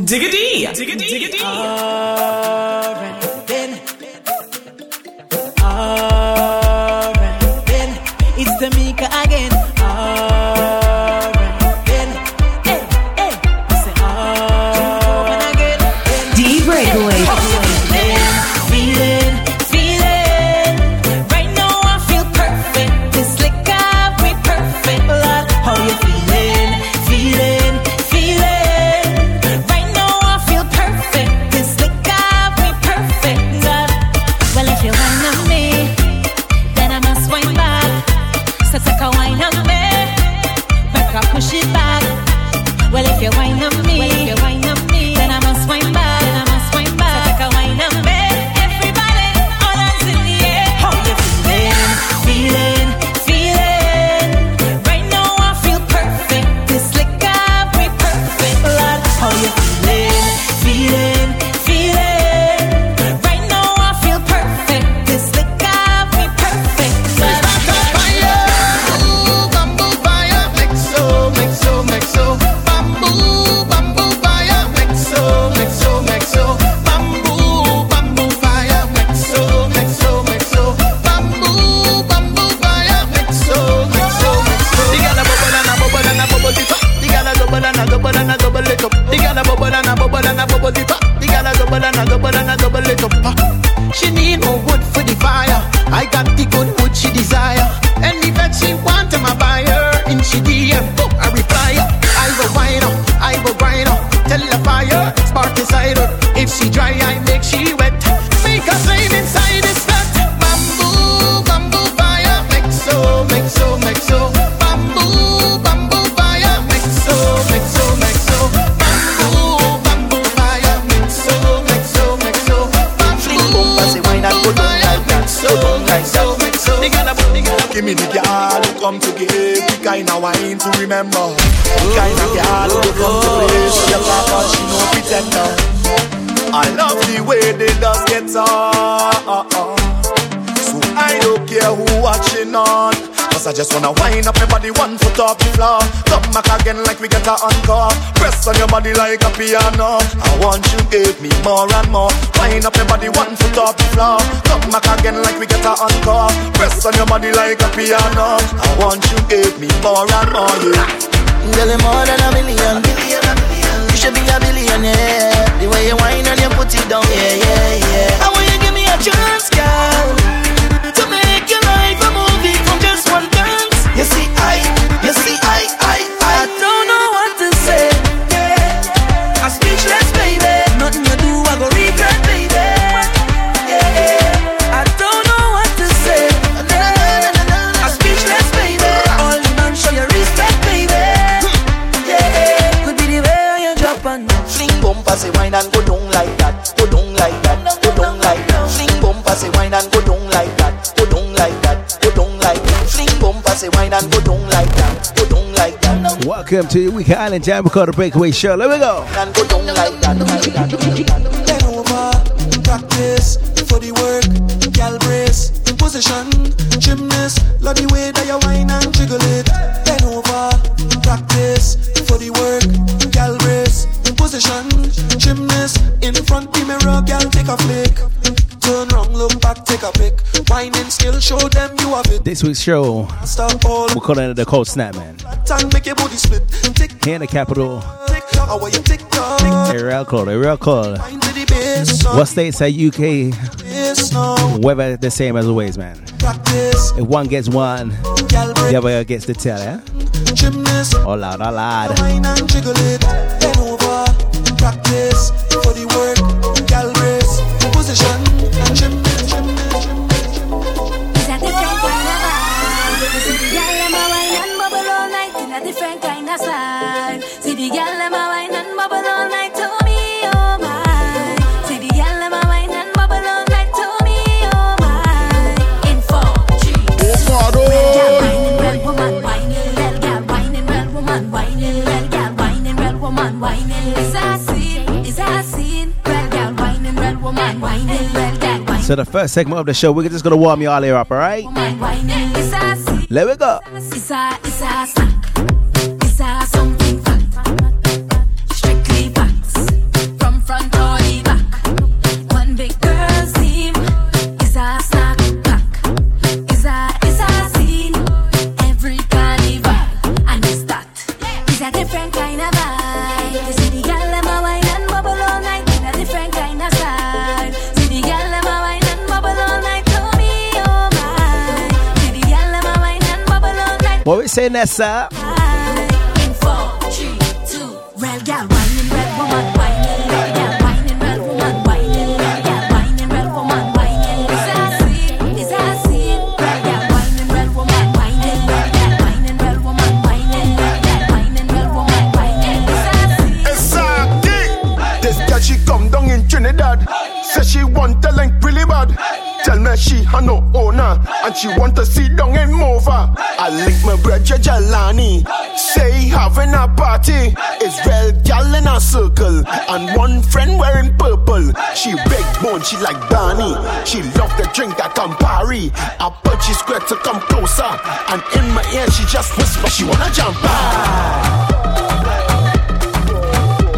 Diggity! Diggity! Diggity! Alright. foot off the floor. Come back again like we get a encore. Press on your body like a piano. I want you give me more and more. Wind up your body one foot off the floor. Come back again like we get a encore. Press on your body like a piano. I want you give me more and more. Yeah. Girl, more than a million. You should be a billionaire. The way you whine and you put it down, yeah, yeah, yeah. I want you give me a chance. welcome to your Week Island Jam. We call the Breakaway Show. Let me go. Then over, practice for the work, gal brace, position, gymnast. Love the way that you whine and jiggle it. Then over, practice for the work, gal brace, position, gymnast. In front the mirror, gal take a flick. Turn wrong, look back, take a pic. Whining skill, show them you have it. This week's show, we're calling it the Cold Snap, man and make your booty split. Tick. Here in the capital. Tick. call, a real call. What states are UK? Weather the same as always, man. If one gets one, the other gets the tail, yeah? All loud, all loud. Practice for the work. So the first segment of the show. We're just gonna warm y'all here up, alright? Let it go. você nessa. She no owner and she want to sit down and move her. I link my brother Jalani. Say having a party. It's real gal in a circle and one friend wearing purple. She big bone, she like Barney. She love the drink at Campari. I put she square to come closer and in my ear she just whisper she wanna jump high.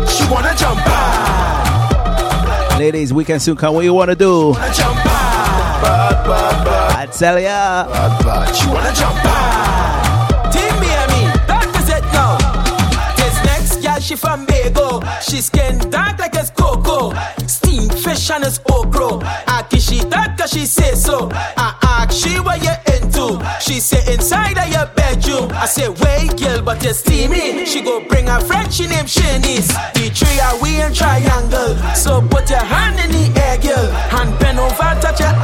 She wanna jump high. Ladies, weekend soon come. What you want to do? Wanna. Bad, bad, bad, I tell ya. bad, bad. She wanna jump high. Team Miami, that is it now. This next girl, she from Bago. She skin dark like it's cocoa. Steamed fish and it's okro. I kiss she that cause she say so. I ask she what you into. She say inside of your bedroom. I say wait girl but it's steamy. She go bring her friend, she name Shanice. The three are we in triangle. So put your hand in the air girl. And bend over, touch your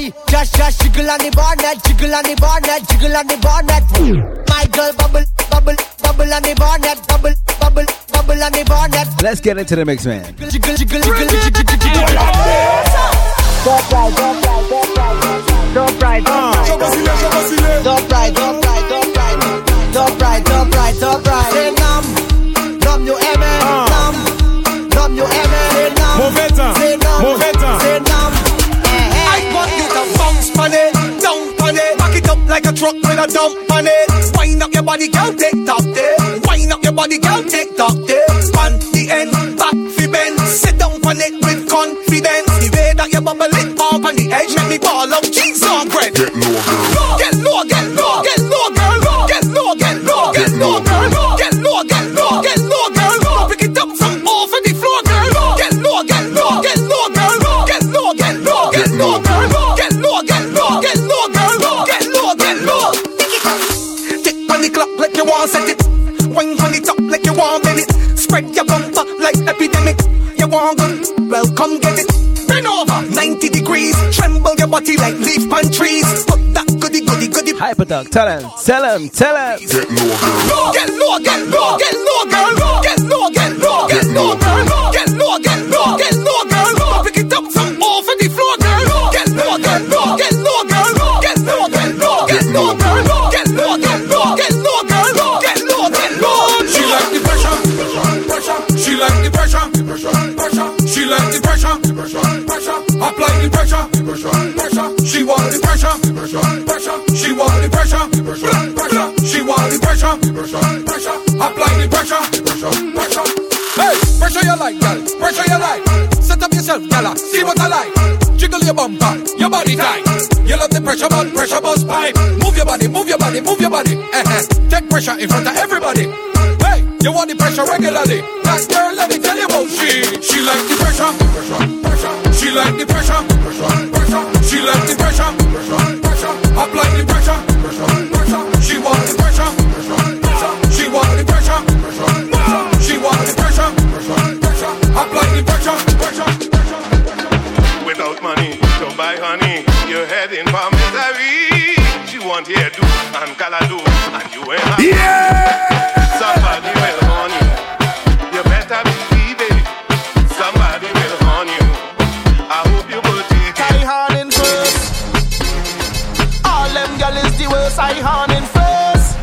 boy. Just, just jiggle on the bonnet, jiggle on the bonnet, jiggle on the bonnet. My girl bubble, bubble, bubble on the bonnet, bubble, bubble, bubble on the bonnet. Let's get into the mix, man. Jiggle, jiggle, jiggle, jiggle, jiggle, jiggle. Don't cry, don't. Say numb, numb numb, numb numb, truck with a dump on it. Wind up your body, girl, take top there. Wind up your body, girl, take top there. On the end, back fi bend, sit down on it with confidence. The way that you bubble it up on the edge, make me ball out cheese on bread. Get low, get low, get low, like leaf on trees. Put that goody goody goody. Hyperdog, tell him, tell him, tell him. Get low, get low, get low, get low, girl. Get low, get low, get low, girl. Get low, get yourself, girl. See what I like. Jiggle your bumper, your body tight. You love the pressure, but pressure bust pipe. Move your body, move your body, move your body. Eh-eh. Take pressure in front of everybody. Hey, you want the pressure regularly. That girl, let me tell you about she. She like the pressure, pressure, pressure. She like the pressure, pressure, pressure. She like the pressure. She want hairdo and calado, and you ain't happy. Somebody will horn you. You better believe it. Somebody will horn you. I hope you will take it. I horn in first. All them gal is the worst. I horn in first.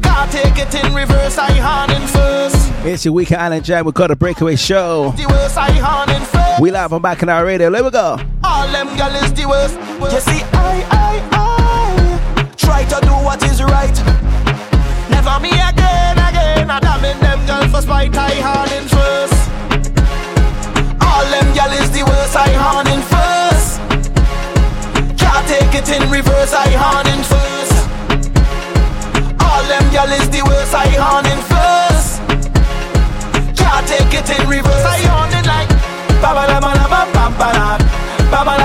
Can't take it in reverse. I horn in first. It's your weekend island jam. We call the breakaway show. The worst I hand in first. We live on back in our radio. Let me go. All them gal is the worst. You see, for. I hand in first. All them gal is the worst. I hand in first. Can't take it in reverse. I hand in first. All them gal is the worst. I hand in first. Can't take it in reverse. I hand it like. Ba ba da ba da ba ba ba da. Ba ba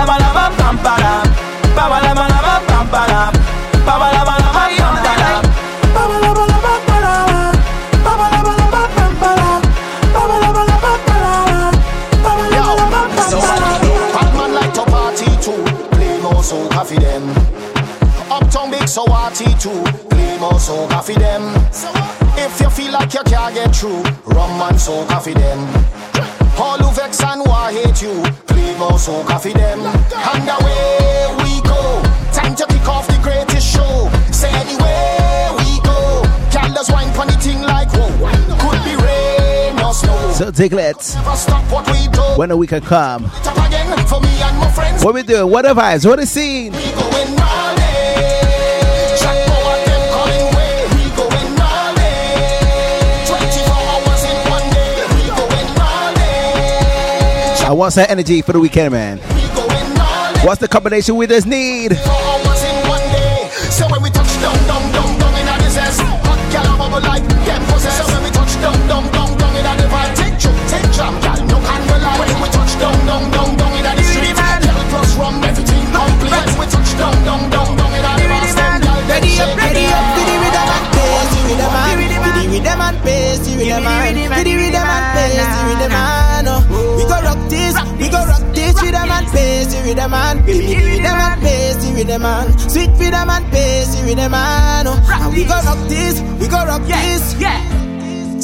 get through, rum and so coffee them. All who vex and who hate you, play more so coffee them. And away we go. Time to kick off the greatest show. Say anywhere we go. Just wine pon the thing like whoa. Could be rain or snow. So, Diglett, Never stop what we do. when the weekend come, for me and my friends. what we doing? What the vibes? What the scene? I want some energy for the weekend, man. What's the combination we just need? Four hours in one day. So when we touch down, down, down, down in the zest. Hot gal a bubble like them possess. So when we touch down, down, down, down in the vibe. Take choke, take jam, gal, no candle light. When we touch down, down, down, down in the street. Gal plus rum, everything complete. When we touch down, down, down, down in the bar. Stand gal, then Ready up, shake. ready up, with the rhythm and pace, the rhythm man, with the rhythm and pace, the rhythm man, with the rhythm and pace, the rhythm man, baby, the rhythm and pace, the rhythm man, sweet rhythm and pace, the rhythm man. oh. And we go rock this, we go rock this,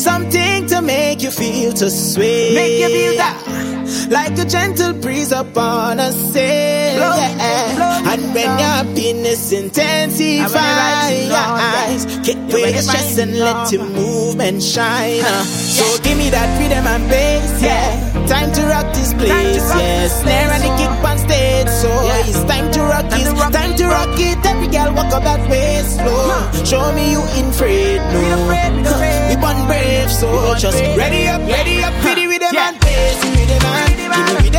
something to make you feel to sway, make you feel that. Like a gentle breeze upon a sail, yeah. and when your happiness intensifies, kick away the stress and let your movement shine. uh. So give me that rhythm and bass, yeah. Time to rock this place, yeah. Snare and the kick on stage, so it's time to rock it, time to rock it. Every girl walk up that way slow. Show me you in afraid, no. Huh, We born brave, so just ready up, ready up, ready with them and bass, with them and give me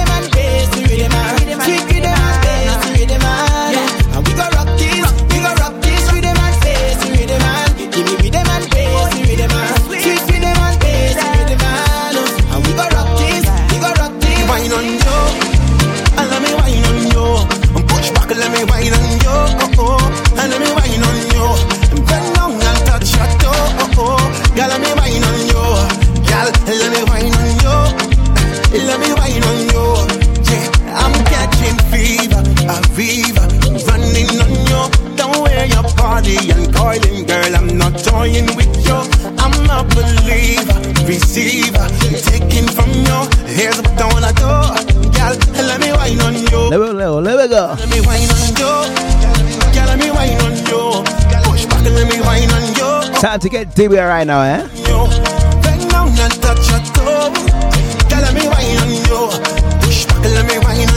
body and coiling, girl. I'm not toying with you. I'm a believer, receiver, taking from you. Here's what I wanna do, girl. Let me wine on you. Let me go. Let me go. Let me wine on you. Girl, let me wine on you. Push back and let me wine on you. Time to get DB right now, eh? you. Bend down and touch your toe. Girl, let me wine on you. Push back and let me wine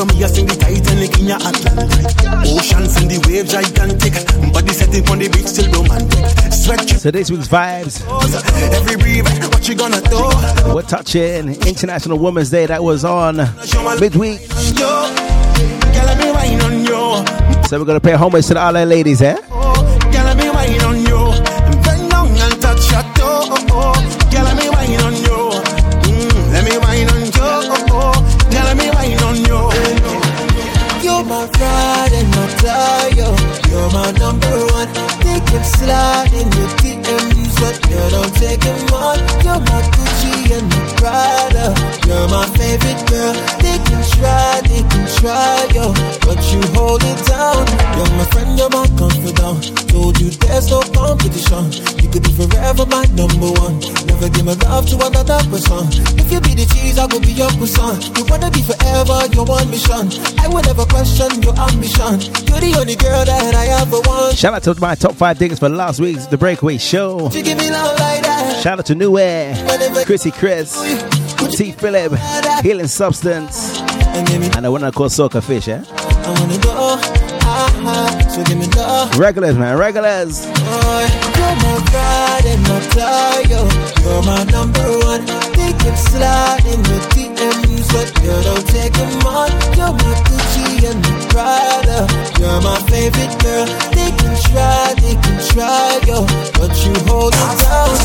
So me a sing the in your Atlantic. Oceans and the waves gigantic. Body setting on the beach still romantic. Drips, So this week's vibes, every breathe. What you gonna do? we're touching International Women's Day that was on midweek. Yo, girl, let me wine on you. So we're gonna pay homage to the all our ladies, eh? My number one. Take him slide in your But you don't take them. You're my Gucci and my Prada. You're my favorite girl. They can try, they can try, yo, but you hold it down. You're my friend, you're my confidant. Told you there's no competition. You could be forever my number one. Never give my love to another person. If you be the cheese, I will be your croissant. You wanna be forever, you're one mission. I will never question your ambition. You're the only girl that I ever want. Shout out to my top five diggers for last week's The Breakaway Show. You give me love like that. Shout out to New Air, Chrissy Chris, T Philip, Healing Substance, and I call Soca Fish, eh? I wanna go, so give me love. Regulars, man, regulars. You're my pride and my fire. You're my number one. They in the DMs, but you don't take them on. You're my Gucci and I'm. You're my favorite girl. They can try, they can try, yo, but you hold it down.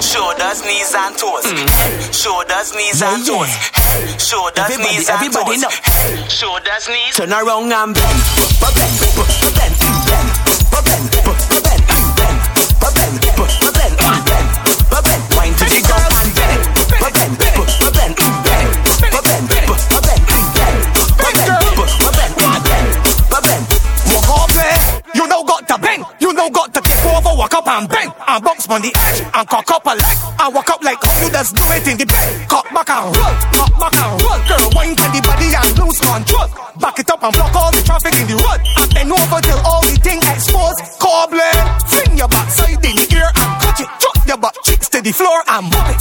Shoulders, knees, and toes. Mm. Shoulders, knees, and toes. Yeah. Shoulders, everybody, knees, everybody and toes. Know. Shoulders, knees. Turn around and bend, bend, bend, bend, bend, bend. And cock up a leg, and walk up like you just do it in the bed. Cock back and roll, cock back and roll, girl, wine to the body and lose control. Back it up and block all the traffic in the road, and bend over till all the thing exposed. Cobbler, fling your backside in the air and cut it, drop your butt cheeks to the floor and move it.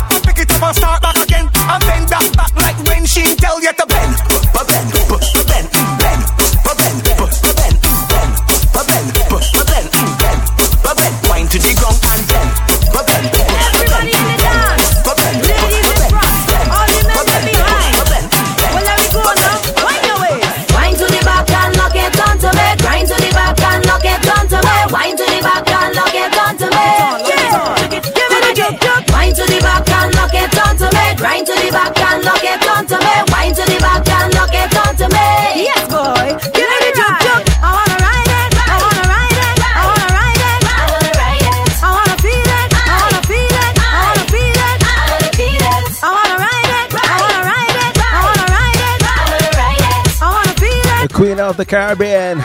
Of the Caribbean.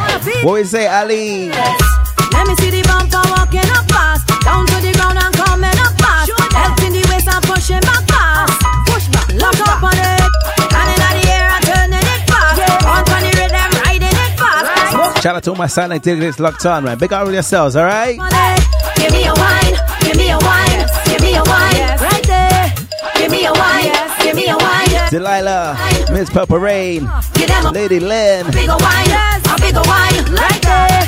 What we say, Ali? Let me see the bumper walking up fast. Down to the ground and coming up fast. Helping the waist and pushing back fast. Push back. Lock up on it. Standing in the air and turning it fast. On to the rhythm, riding it fast. Shout out to all my silent diggers locked on, man. Big up with yourselves, all Delilah, Miss Purple Rain, Lady Lynn.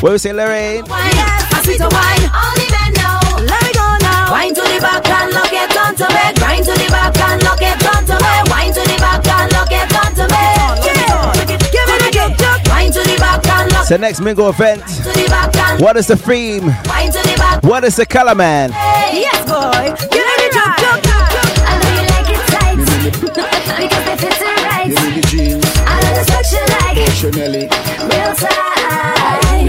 What we say, Lorraine? Wine to the back and lock it onto oh, me. Grind to the back and lock it onto me. Wine to the back and lock it onto me. It's the next mingle event. What is the theme? What is the color, man? Yes, boy. Fit it the jeans, I know the structure like Chanel. real tight.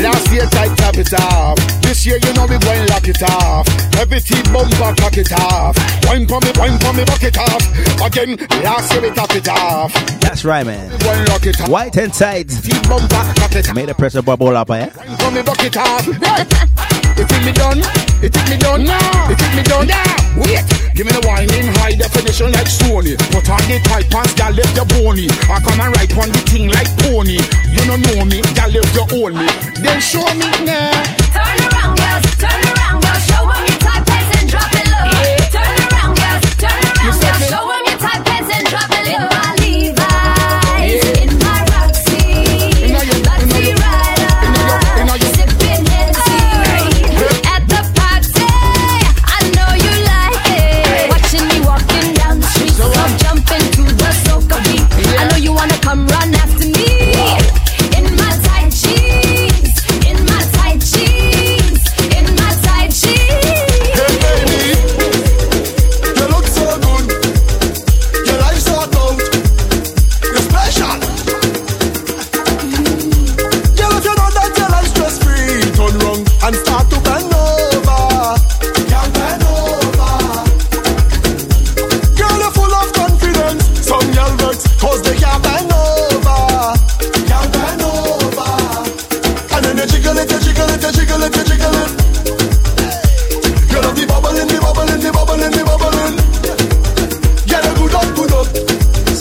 Last year tight top it off. This year you know we going lock it off. Every team bumper cock it off. Wine for me, wine for me, buck it off. Again, last year we top it off. That's right, man. Going lock it off. White and tight. Team bumper cock it off. Made the pressure bubble up, eh? Wine for me, buck it off. You think me done? You think me done? No. You think me done? Yeah. Wait. Give me the wine in high definition like Sony. Put on the tight pants, gal left your bony. I come and ride on the thing like pony. You don't know me, gal left your me. Then show me now. Turn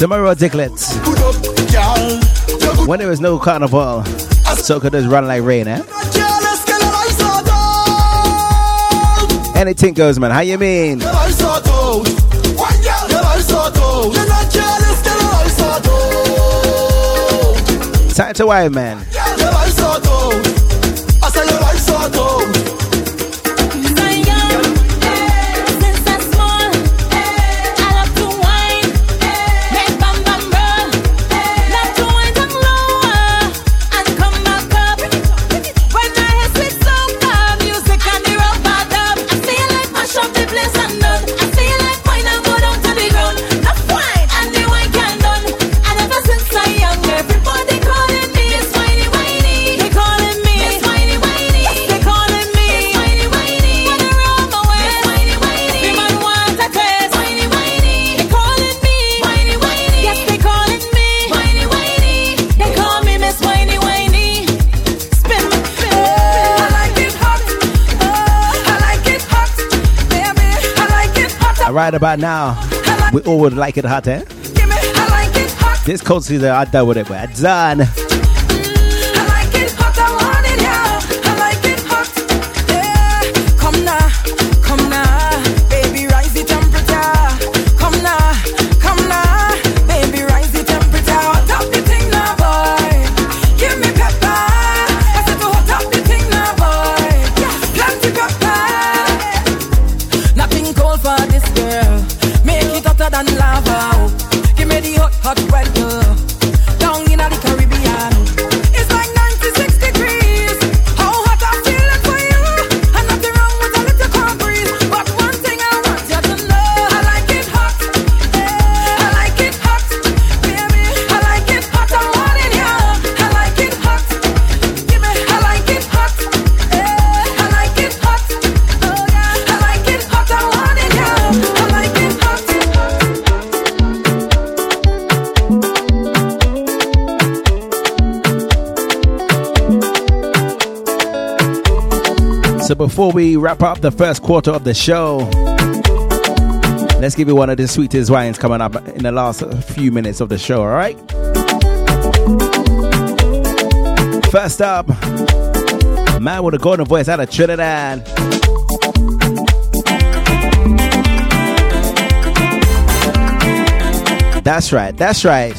Tomorrow Dicklets. When there was no carnival, soca could just run like rain, eh? Anything goes, man. How you mean? Time to wild, man. right about now. We all would like it hot, eh? This cold season, I dealt with it, but done. before we wrap up the first quarter of the show, let's give you one of the sweetest wines coming up in the last few minutes of the show, all right? First up, man with a golden voice out of Trinidad. That's right, that's right.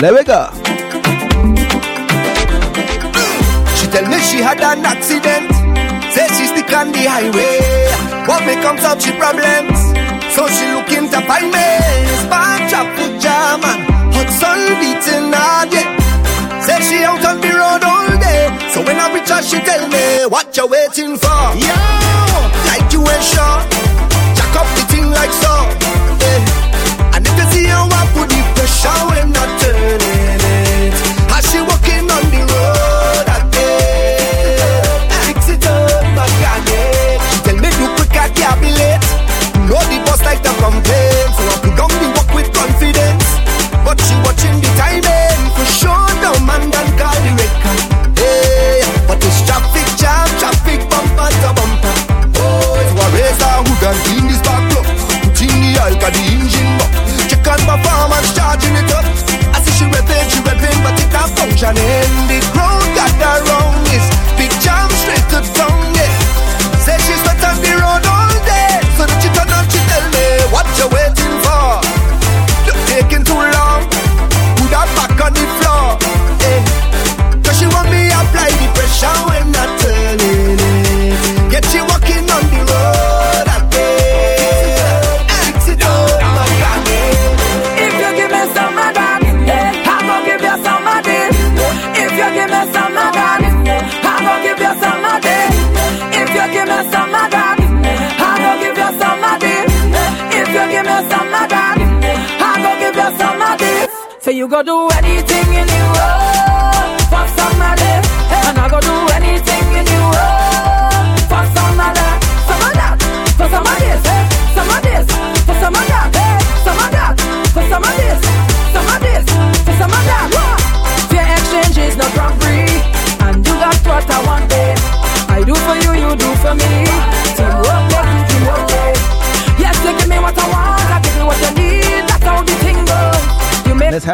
There we go. had an accident. Say she stick on the highway. What me comes up, she problems. So she looking to find me. Spark traffic jam and hot sun beating hard, yeah. Say she out on the road all day. So when I reach her, she tell me what you waiting for. Yo, like you ain't sure. Jack up the thing like so. Yeah. And if you see how I put the pressure, when not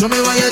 yo me vaya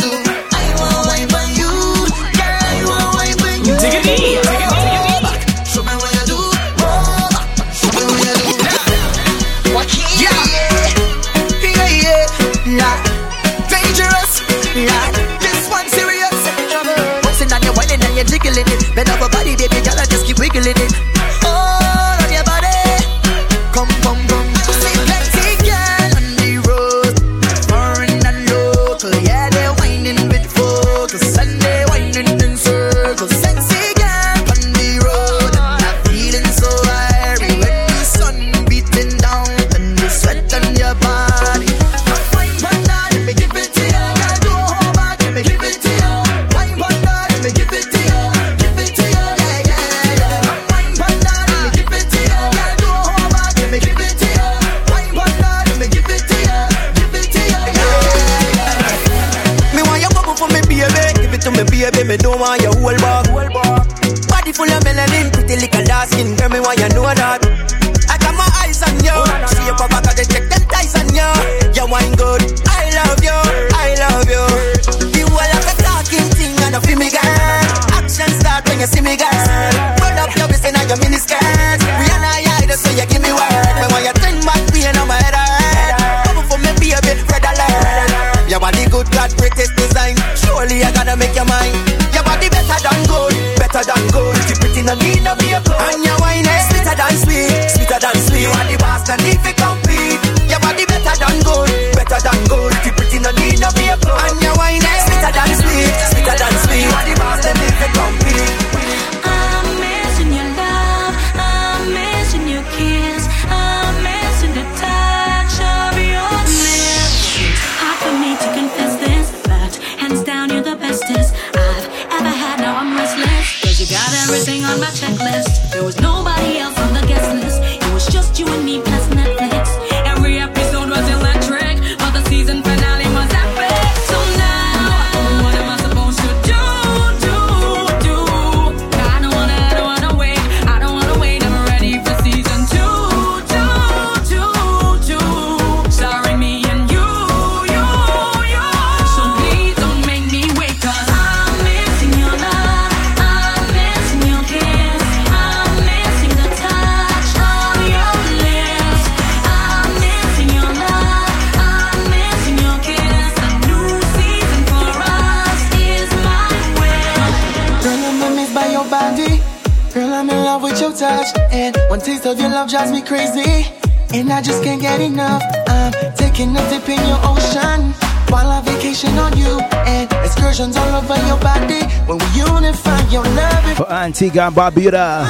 Cause your love drives me crazy. And I just can't get enough. I'm taking a dip in your ocean. While I vacation on you and excursions all over your body. When we unify your love. For Antigua and Barbuda.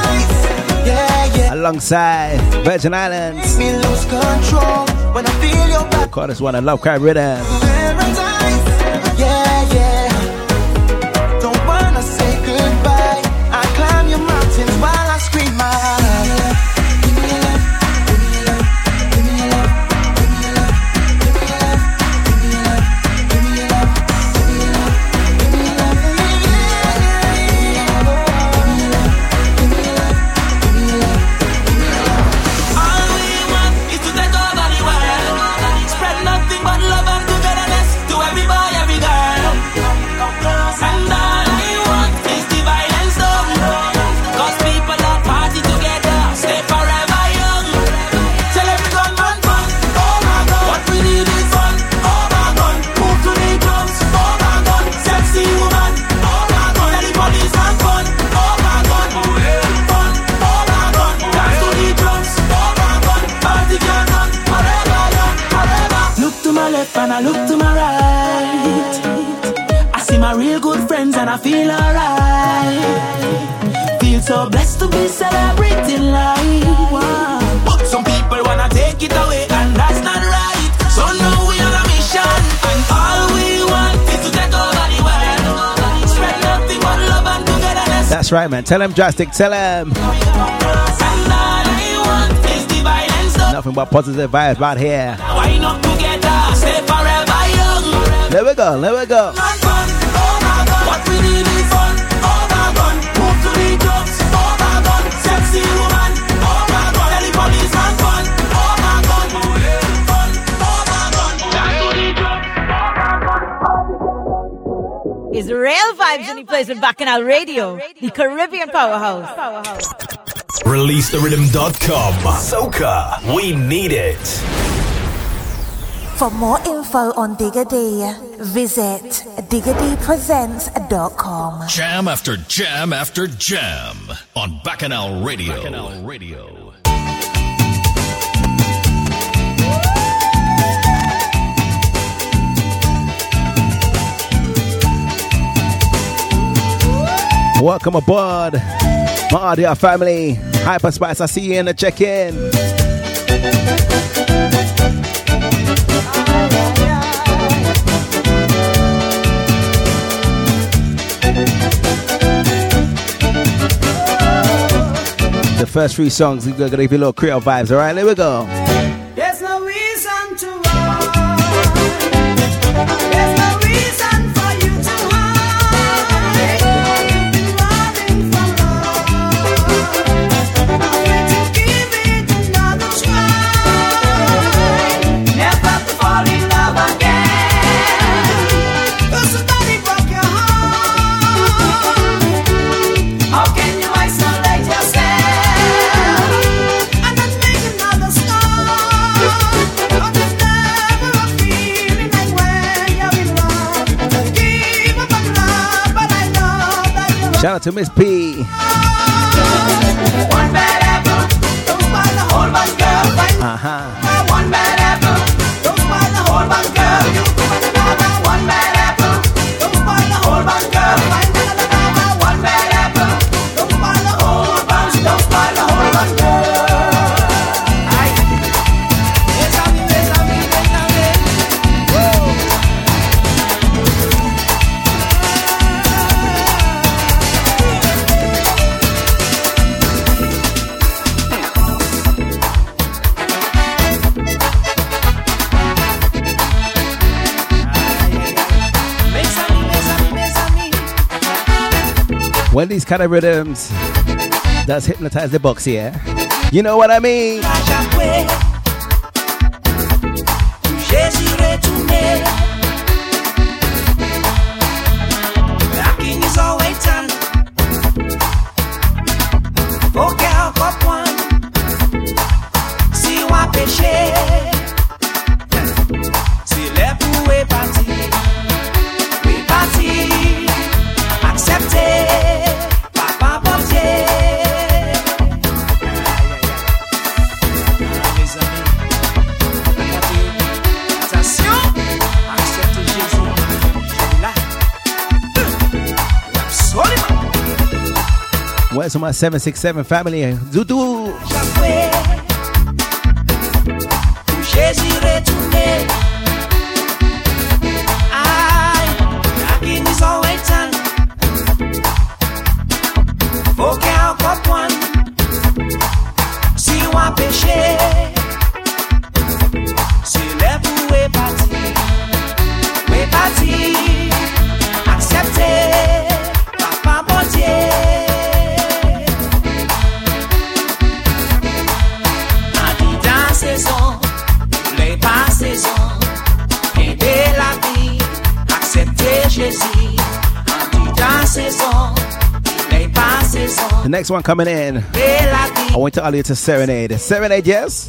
Yeah, yeah. Alongside Virgin Islands. Make me lose control when I feel your body. Call this one a love cry rhythm. Feel alright. Feel so blessed to be celebrating life. Wow. But some people wanna take it away, and that's not right. So now we on a mission, and all we want is to take over the world. Spread nothing but love and togetherness. That's right, man. Tell him drastic. Tell him. And all I want is violence. Nothing but positive vibes right here. why not together? Stay forever young. There we go. There we go. Real vibes when he plays with Bacchanal Radio, the Caribbean powerhouse. ReleaseTheRhythm.com. Soca, we need it. For more info on Digger D, visit diggerDpresents.com. Jam after jam after jam on Bacchanal Radio. Bacchanal Radio. Welcome aboard, my audio family. Hyper Spice, I see you in the check in. The first three songs, we're gonna give you a little Creole vibes, alright? There we go. Shout out to Miss P. one When these kind of rhythms does hypnotize the box here, you know what I mean? Where's my 767 family? Zudu! Next one coming in. I went to earlier to Serenade. Serenade, yes?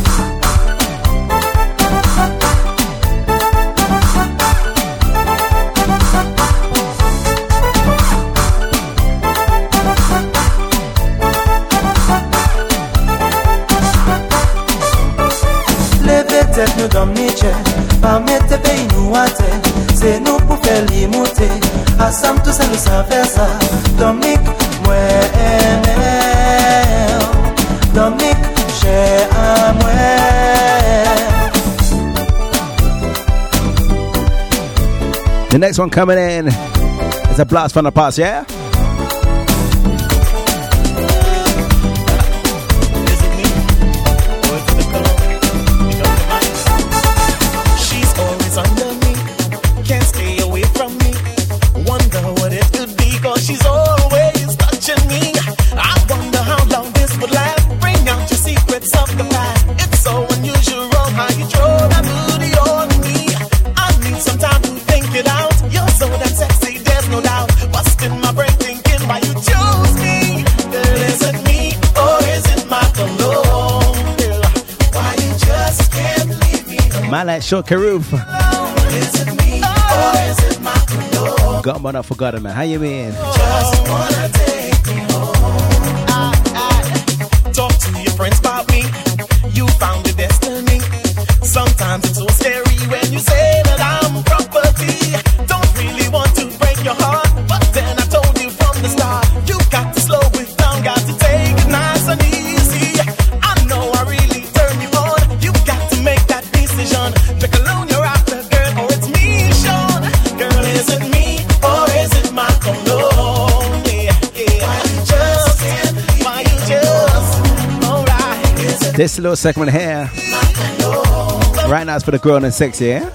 Nou dom ni Pa mette Se nou pou fè li Asam tou se nou fè sa mwen chè a mwen The next one coming in. Is a blast from the past, yeah? Shook Karuf. Oh, Got man, I forgot him, man. How you mean? Talk to your friends about me. You found the destiny. Sometimes it's so scary when you say that I'm. This little segment here, right now, it's for the grown and sexy. Yeah?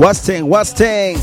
What's ting? What's ting?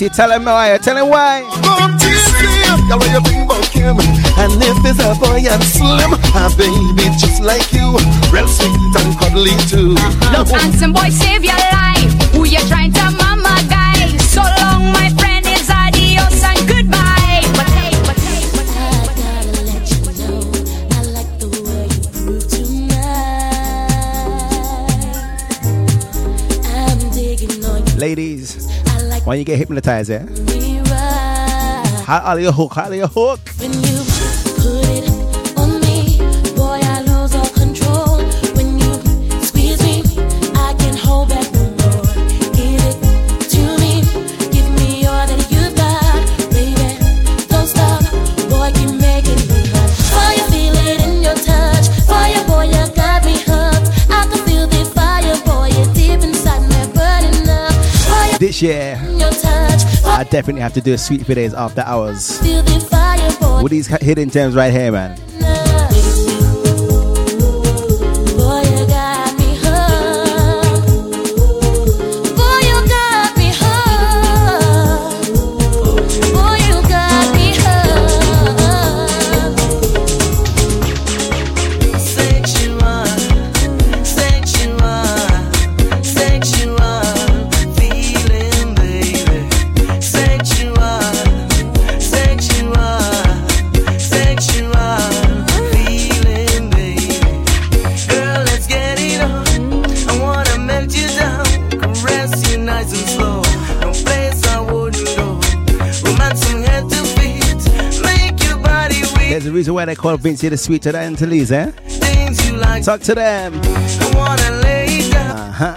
Easy, tell him why, tell him why. And if there's a boy and slim, a baby just like you, real sweet and cuddly too. Uh-huh. Look, handsome boy, save your life. Who you trying to mind? when you get hypnotized, yeah? How out your hook, How out your hook. When you put it on me, boy, I lose all control. When you squeeze me, I can hold back no more. Give it to me, give me all that you got, baby. Don't stop, boy, hot. Fire, feel it in your touch. Fire, boy, you got me hooked. I can feel the fire, boy, it's deep inside me burning up. Fire, this year. I definitely have to do a sweet videos after hours. With these hidden gems right here, man. they call Vincy the sweet to the Antilles, eh? Like Talk to them. Uh-huh.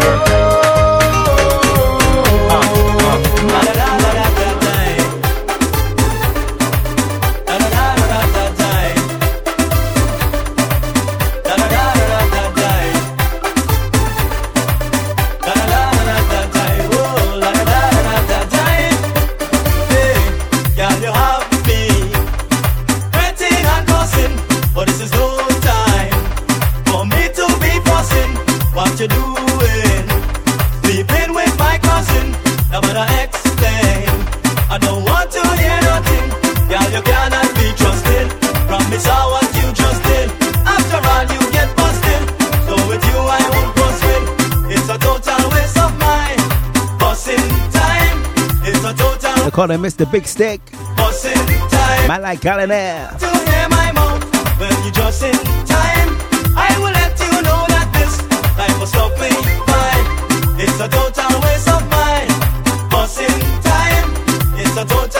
calling Mr. Big Stick. I like calling there. To hear my mouth, but you just in time. I will let you know that this life was stopping. It's a total waste of mine. Boss in time, it's a total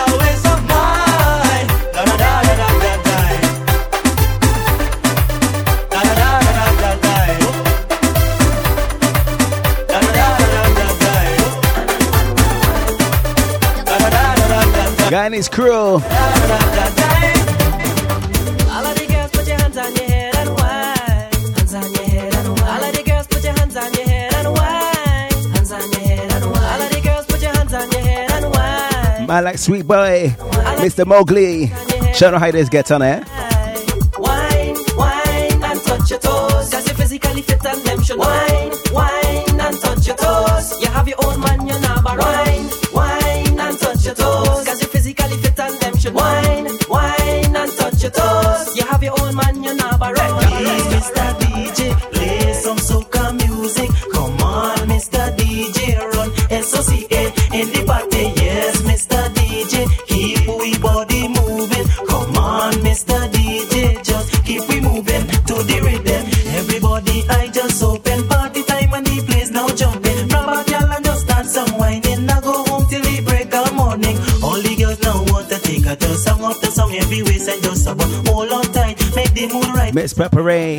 Space Crew. I like Sweet Boy, Mr. Mowgli. Show how this gets on air. Wine, wine, and touch your toes. Cause you physically fit and them should wine.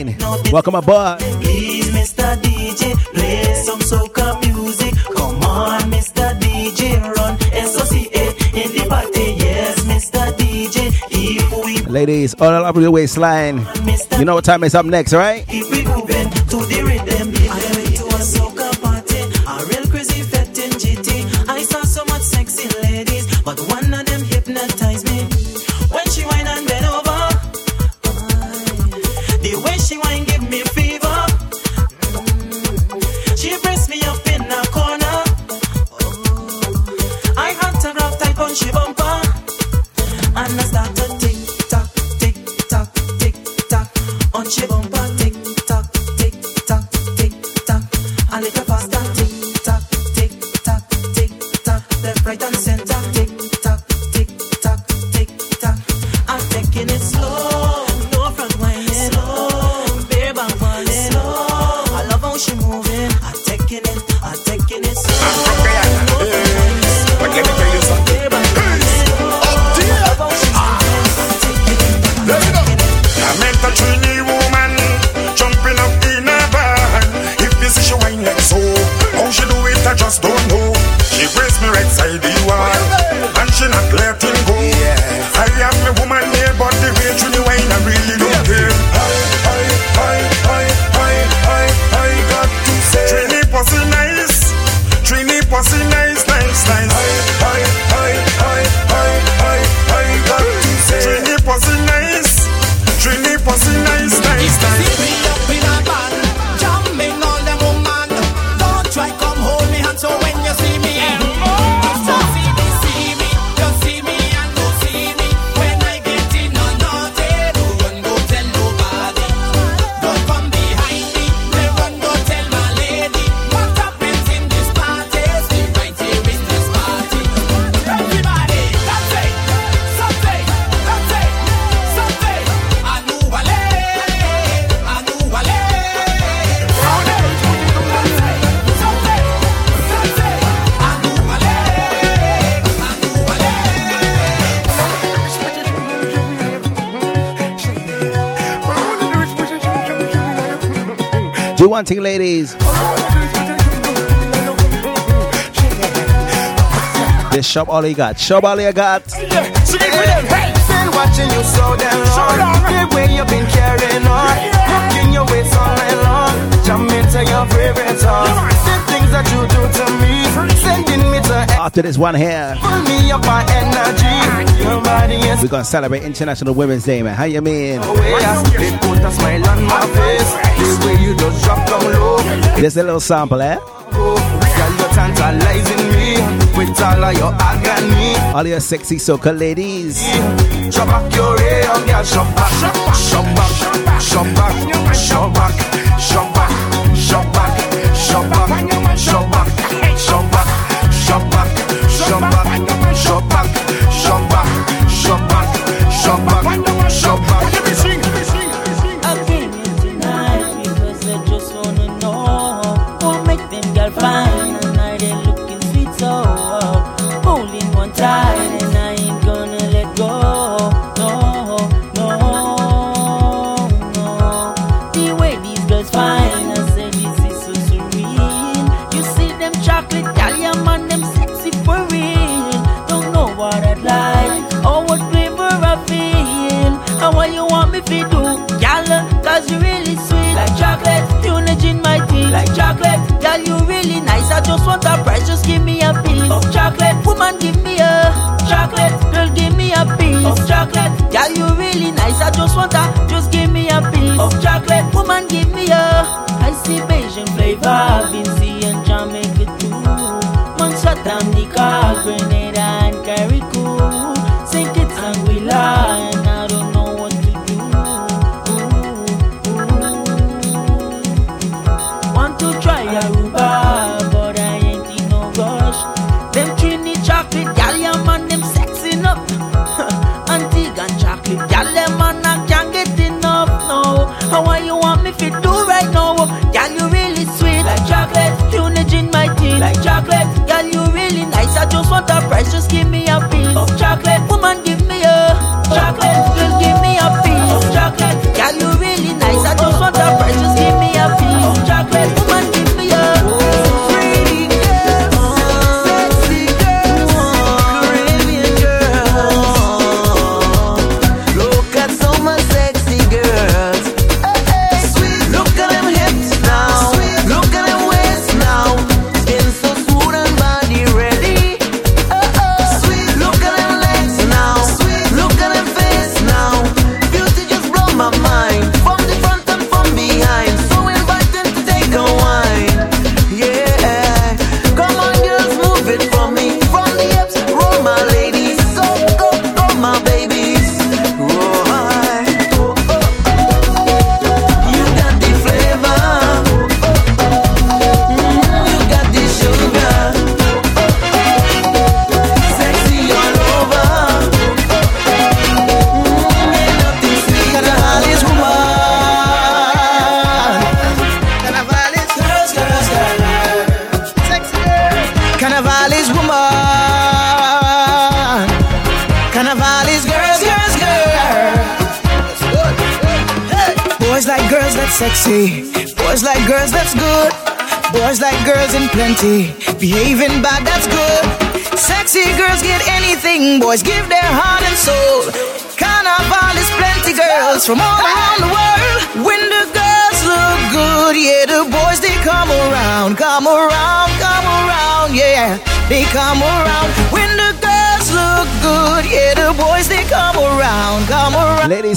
Wayne. Welcome aboard. Please, Mr. DJ, play some soca music. Come on, Mr. DJ, run SOCA in the party. Yes, Mr. DJ, if we. Ladies, all up your waistline. You know what time is up next, right? Shop all you got. Shop all you got. Yeah, see. Hey, been watching you so damn long. The way you've been carrying on, your waist all night long. Jump into your favorite song. The things that you do to me, sending me to. After this one here, pull me up my energy. We're gonna celebrate International Women's Day, man. How you mean? They a smile on my face. Way you. There's a little sample, eh? all of your agony. All your sexy soca ladies. Shop back your hair, girl. Shop back, shop back, shop back, shop back, shop back, shop back, shop back, shop back.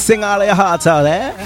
sing out of your heart out there.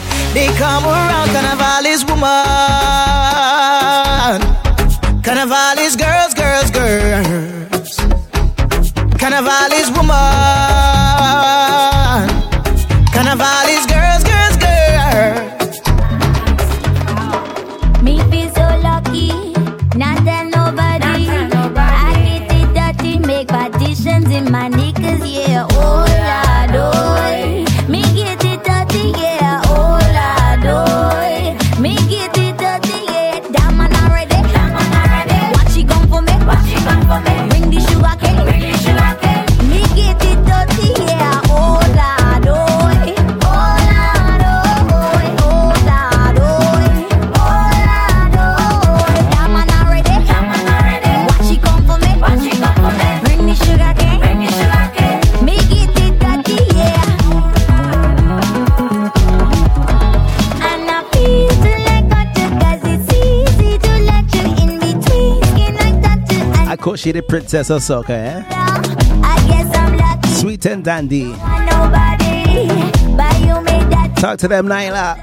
She the Princess of Soca, eh? Sweet and dandy. Nobody, Talk to them, Nailah.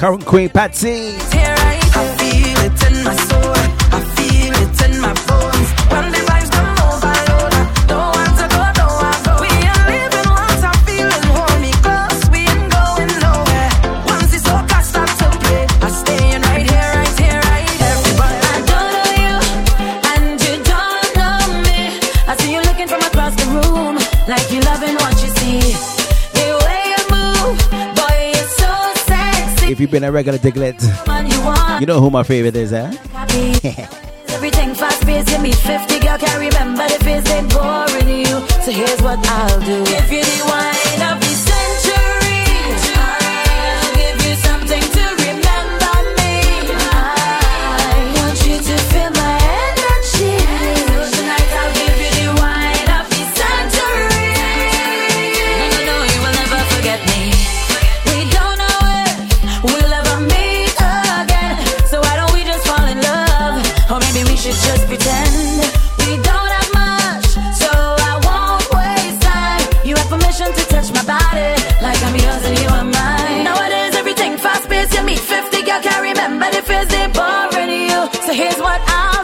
current queen Patsy. been a regular diglet. You know who my favorite is, eh? Everything fast paced, give me 50, girl, can't remember the face they boring you. So here's what I'll do. If you wine So here's what I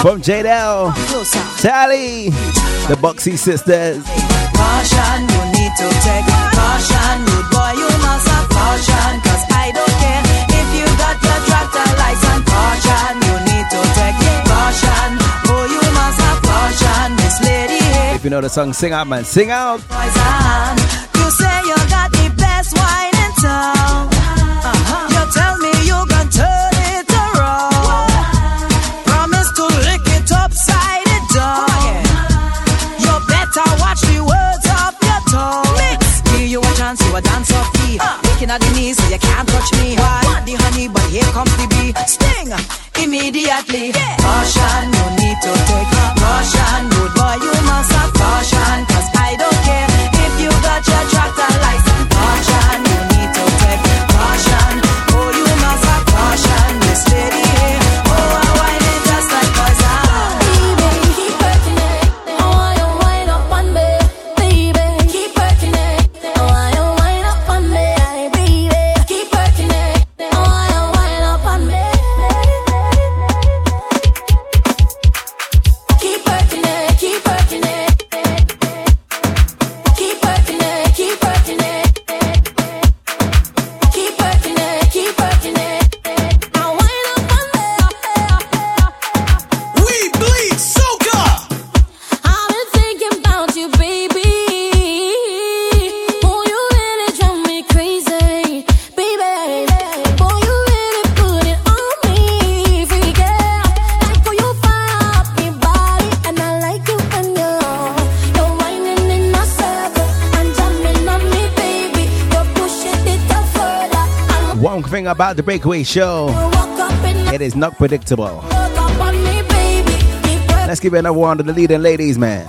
From Jadel, Sally, the Boxy Sisters. Caution, you need to take caution, rude boy, you must have caution, cause I don't care if you got your tractor license. Caution, you need to take caution, oh, you must have caution, this lady here. If you know the song, sing out, man, sing out. Poison, you say you got the best wine in town. Uh-huh. You tell me you dance of tea. Uh. Looking at the knees, so you can't touch me. Why? Want the honey, but here comes the bee. Sting immediately. Yeah. Caution, no need to about the Breakaway Show. It is not predictable. Let's give it another one to the leading ladies, man.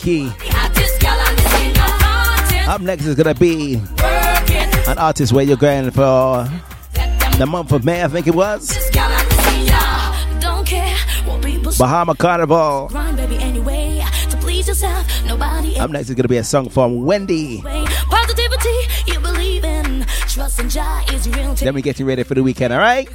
Key. Up next is gonna be an artist where you're going for the month of May, I think it was. Bahama Carnival. Up next is gonna be a song from Wendy. Then we get you ready for the weekend, alright?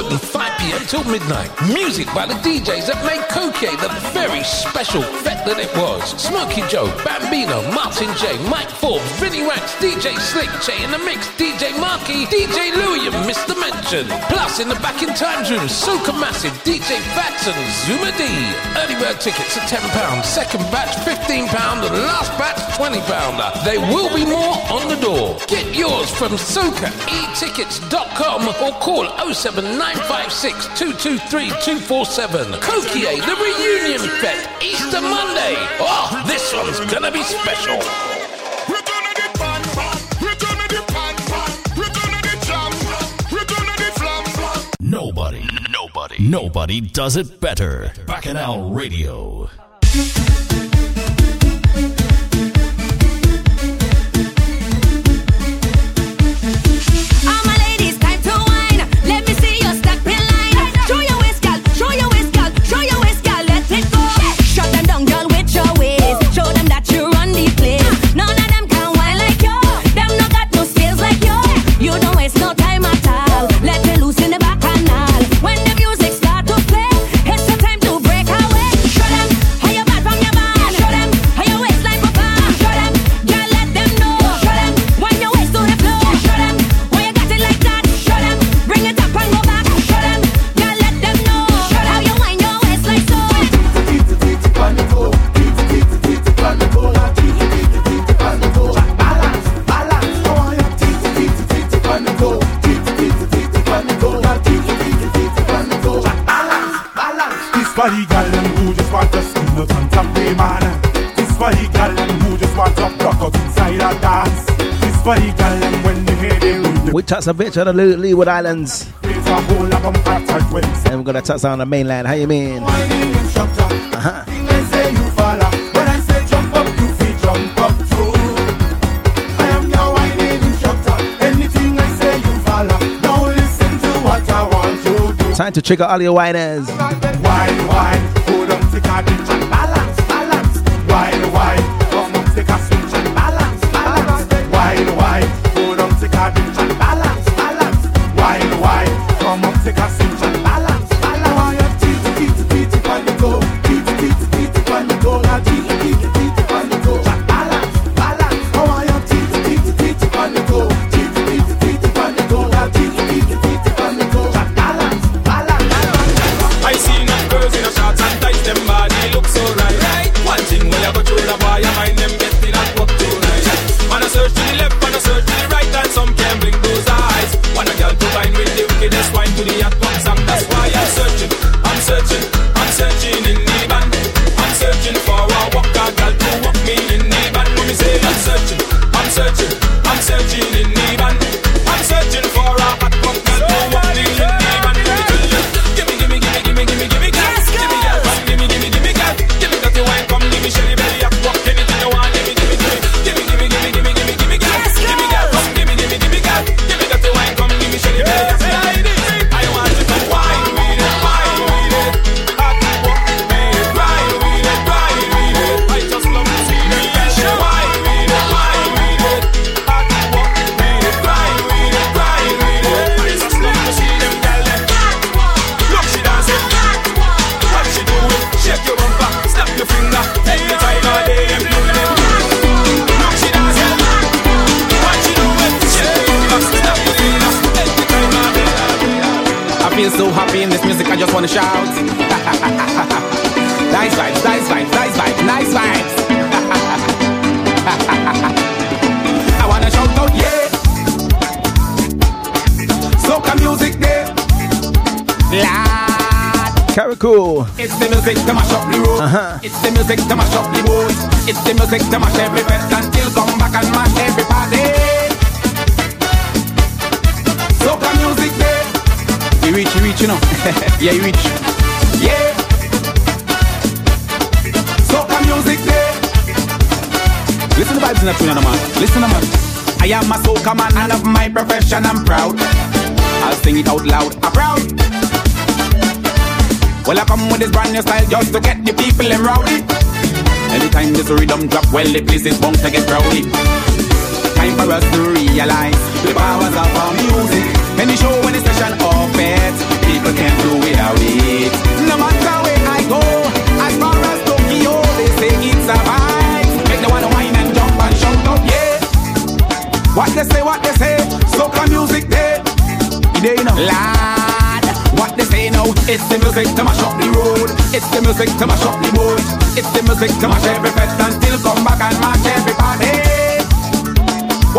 was till midnight. Music by the DJs that made Koke the very special fet that it was. Smokey Joe, Bambino, Martin J, Mike Forbes, Vinnie Rax, DJ Slick, Jay in the Mix, DJ Markey, DJ Louie and Mr. Mention. Plus in the back in time room, Soka Massive, DJ Fats and Zuma D. Early bird tickets are £10, second batch £15 and last batch £20. There will be more on the door. Get yours from sokaetickets.com or call 07956 223 247. Kokie, the reunion fest, Easter Monday. Oh, this one's gonna be special. Nobody, nobody, nobody does it better. Bacchanal Radio. touch a bitch on the Leeward Islands. And we're gonna touch on the mainland. How you mean? Uh-huh. Time to trigger all your whiners. Wine, wine,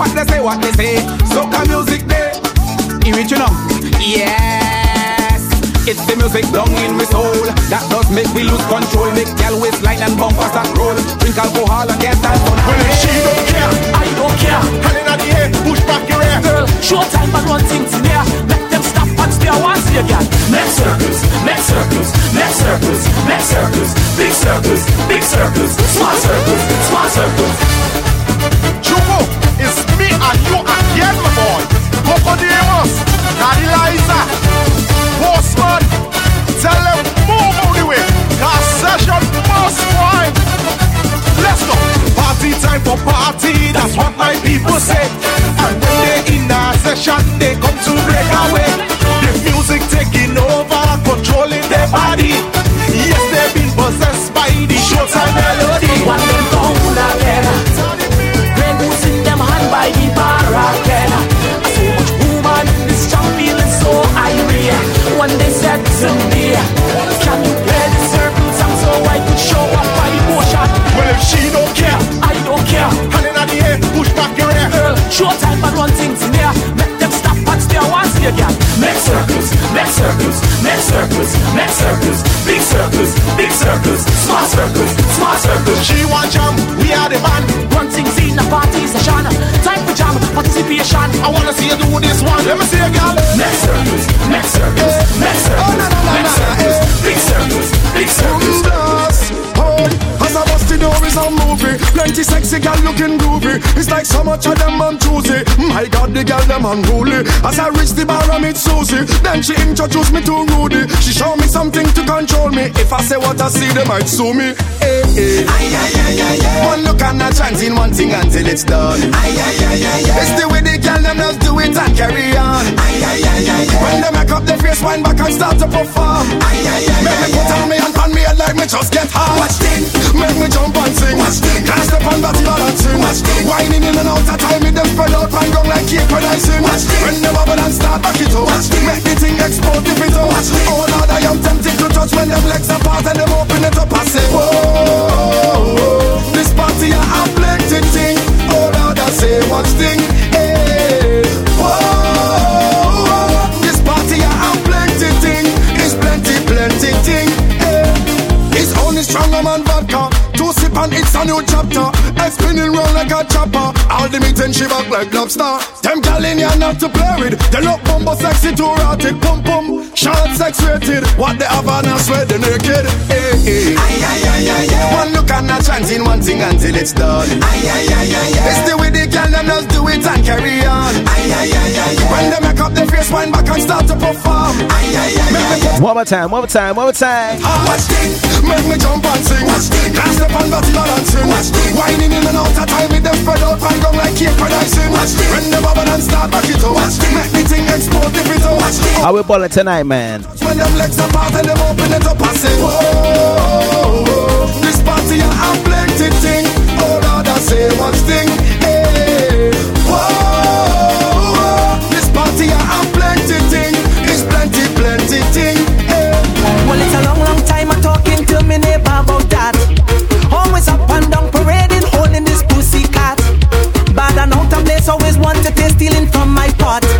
What they say, what they say, soca music day. You reach you know? Yes. It's the music down in my soul that does make me lose control. Make gal waistline and bumpers that roll. Drink alcohol and get that fun. Well, if she don't care, I don't care. Hand in the air, push back your hair. Girl, showtime and run things in here. Make them stop and stare once you again. Make circles, make circles, make circles, make circles, big circles, big circles, small circles, small circles. Chupo, it's me and you again, my boy. Cocodemus, Daddy Liza, Postman. Tell them move out the way. Cause session must wind. Let's go. Party time for party, that's what my people say. And when they in a session, they come to break away. The music taking over, controlling their body. Yes, they've been possessed by the showtime melody. One them down again. Red boots in them hand by the bar again. So much woman in this town feeling so irate. When they said to me, can you play the circle song so I could show up my emotion? Well, if she don't care, I don't care. Hand in the air, push back your hair. Girl, showtime and run things in here. Make them stop and stare once again. Make circles, make circles, make circles, make circles, big circles, big circles, small circles, small circles. She want jam, we are the man. Run things in a party session. Time for jam, participation. I wanna see you do this one. Let me see you, girl. Make circles, make circles, make oh, circles, make eh. circles, big circles, big circles. Door is a movie. Plenty sexy gal looking groovy. It's like so much of them on choosy My God, the gal them unruly. As I reach the bar I meet Susie. Then she introduced me to Rudy. She show me something to control me. If I say what I see, they might sue me. Hey, hey. Aye, aye, aye, aye, aye. One look and a chance in one thing until it's done. Aye, aye, aye, aye, aye. It's the way the gal them just do it and carry on. Aye, aye, aye, aye, aye. When they make up their face, wind back and start to perform. Aye, aye, aye, Make me put on me and on me head like me just get hard Watch this. Make me jump and sing Watch this Can't step on body balancing Whining in and out of time With them spread out and gong like cake when I sing When they bubble and start back it up. Make the thing explode if it this Oh Lord I am tempted to touch When them legs apart and them open it up I say Whoa This party a plenty thing. Oh Lord I say watch thing. Hey Whoa This party a plenty thing. It's plenty plenty thing. Hey it's only stronger man vodka. Two sip and it's a new chapter. Head spinning round like a chopper. All the meat and she back like lobster. Them gal in here not to play with. They look bumbo sexy too rotted. Pum pum, short sex rated. What they have on us sweat the naked. Hey, hey. Aye, aye, aye, aye, aye. One look and a chance in one thing until it's done. Aye, aye, aye, aye, aye. It's the way the gal them just do it and carry on. Aye, aye, aye, aye, aye. When they make up their face, wind back and start to perform. Aye, aye, aye, aye, aye. One more time, one more time, one more time. Ah, watch this, make me jump and sing. Watch this, can't step on body balancing. Watch this, whining in and out of time with them spread out and gong like cake when I sing. Watch this, when the bubble and start back it up. Watch this, make the thing explode if it up. Watch this, How we balling tonight, man? when them legs apart and them open it up and say, Whoa, this party a have plenty thing. Oh Lord, I say one thing. Want stealing from my pot.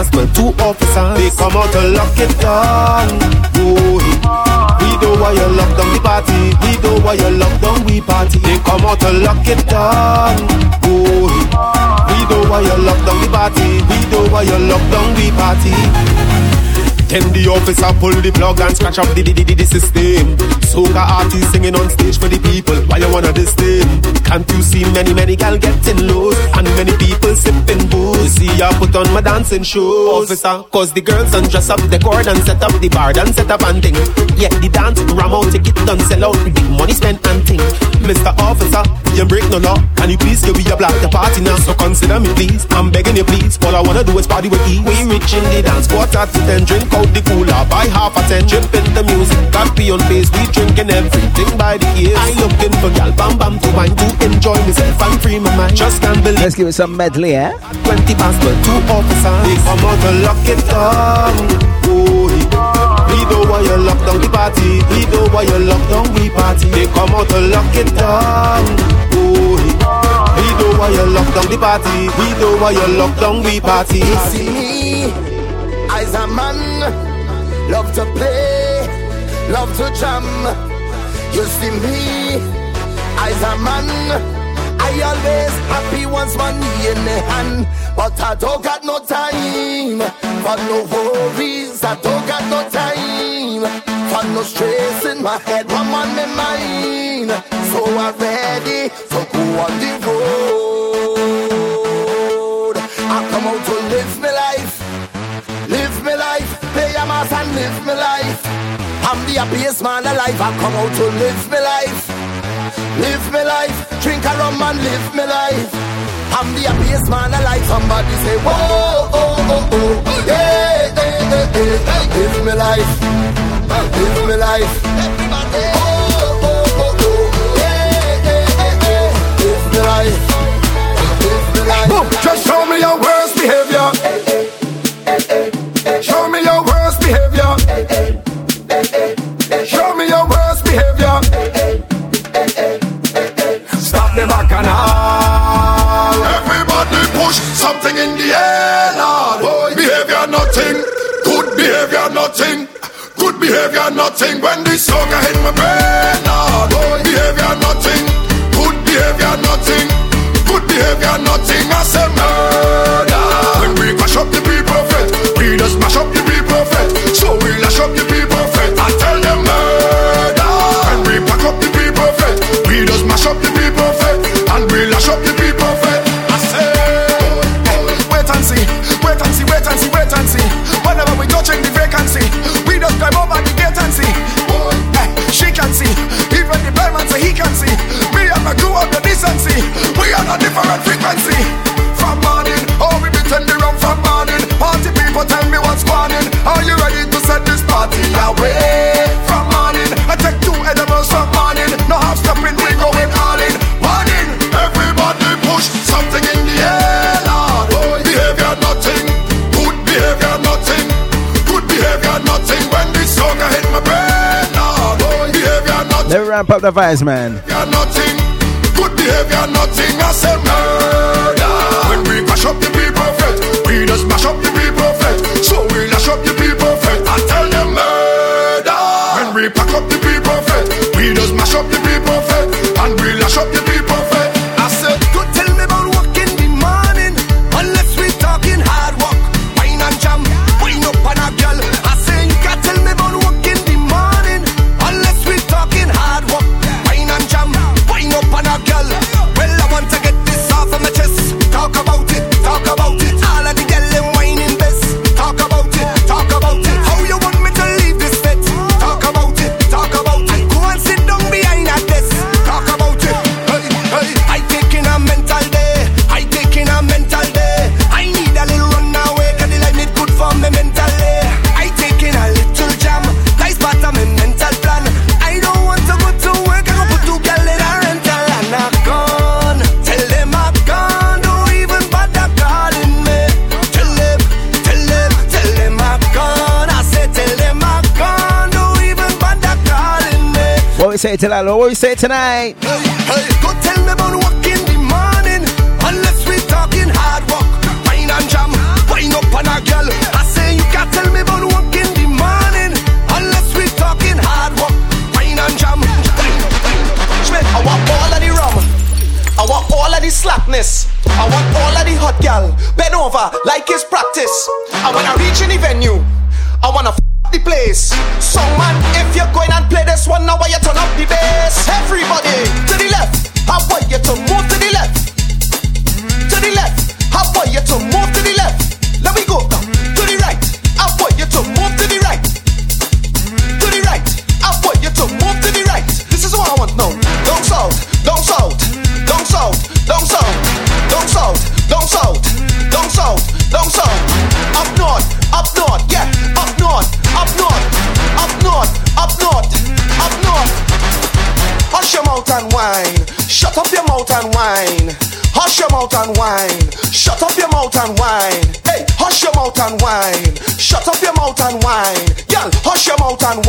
20 past 12, two officers. They come out to lock it down. Oh, we know why you lock down the party. We know why you lock down we party. They come out to lock it down. Oh, we know why you lock down the party. We know why you lock down we party. Then the officer pull the plug and scratch up the, the, the, the system. Soca artists singing on stage for the people. Why you wanna this thing? Can't you see many, many gal getting loose? And many people sipping booze. See I put on my dancing shoes. Officer, cause the girls undress up the cord and set up the bar and set up and thing. Yeah, the dance ram out, ticket done, sell out, big money spent and thing. Mr. Officer, you break no law. Can you please give me a black the party now? So consider me please. I'm begging you please. All I wanna do is party with ease. We rich in the dance, quarter to ten, drink out the cooler, buy half a ten, chip in the music. Got on bass, we drinking everything by the ears. I looking for gal, bam bam to wine to enjoy myself and free my mind. Just can't believe. Let's give it some medley, eh? 20 past the two officers. They come out to lock it down. Oh, we know why you lock down the party. We know why you lock down we party. They come out to lock it down. Oh, we know why you lock down the party. We know why you lock down we party. You see me as a man, love to play, love to jam. You see me as a man. I always happy once money in the hand, but I don't got no time for no worries. I don't got no time for no stress in my head. I'm on my mind, so I'm ready to go on the road. I come out to live my life, live my life, play a mass and live my life. I'm the happiest man alive. I come out to live my life. Live my life, drink a rum and live my life. I'm the happiest man alive. Somebody say, whoa, oh, oh, oh, oh. yeah, yeah, yeah, yeah. Live my life, live my life. Oh, oh, oh, oh, yeah, yeah, yeah. Live my life, live my life. Just show me your worst behavior. Push something in the air, Lord. Boy, behavior nothing, good behavior nothing, good behavior nothing. When this song hit my brain, Lord. Boy, behavior ramp up the vibes, man. nothing, good behavior nothing. I say murder. When we mash up the people we just mash up the people. So we lash up the people. I tell them murder. When we pack up the people we just mash up the people and we lash up the people. say it tonight, What we say tonight? Hey, hey, go tell me about work in the morning. Unless we talking hard work, wine and jam, wine up on a girl. I say you can't tell me about work in the morning. Unless we talking hard work, wine and jam. Wine. I want all of the rum. I want all of the slackness. I want all of the hot gal. Bend over like it's practice. I wanna reach any venue. I wanna f- the place. Song if you're going and play this one now, why you turn up the bass? Everybody to the left, how about you to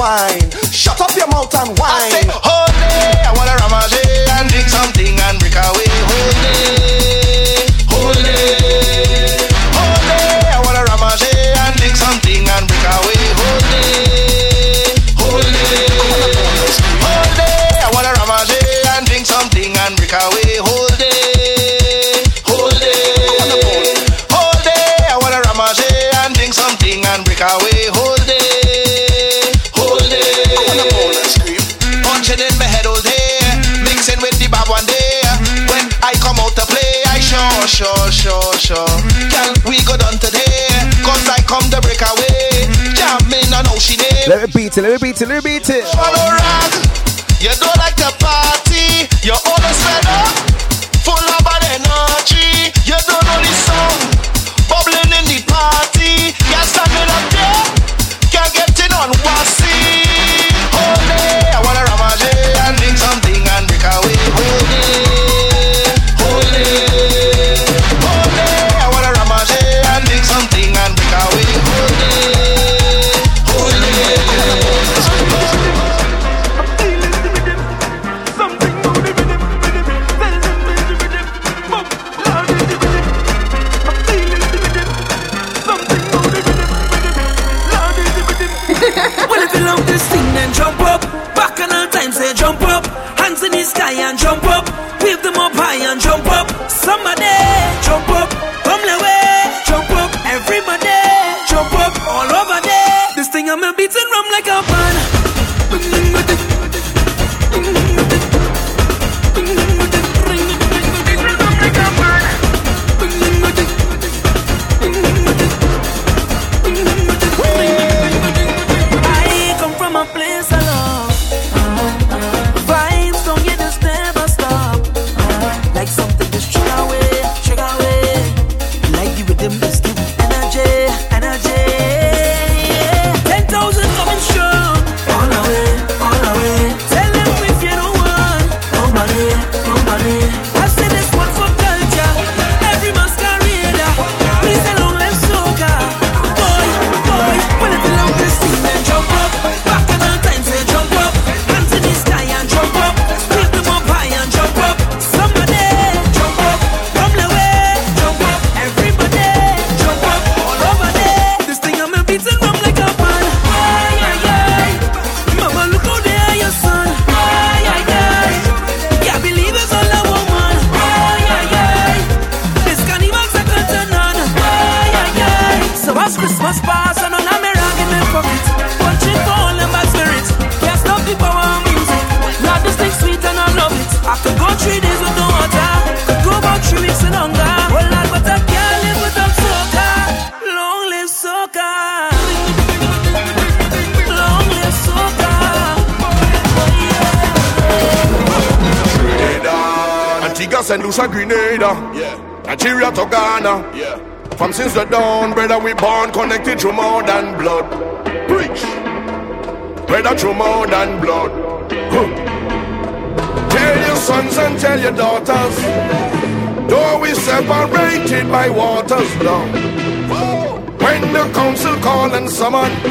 wine. sure, sure, sure. Can we go down today? Cause I come to break away. Jamming, I know she did. Let me beat it, let me beat it, let me beat it. Follow rock. You don't like the pop. That we born connected through more than blood. Preach. Whether through more than blood. Huh. Tell your sons and tell your daughters. Though we separated by waters, now. When the council call and summon.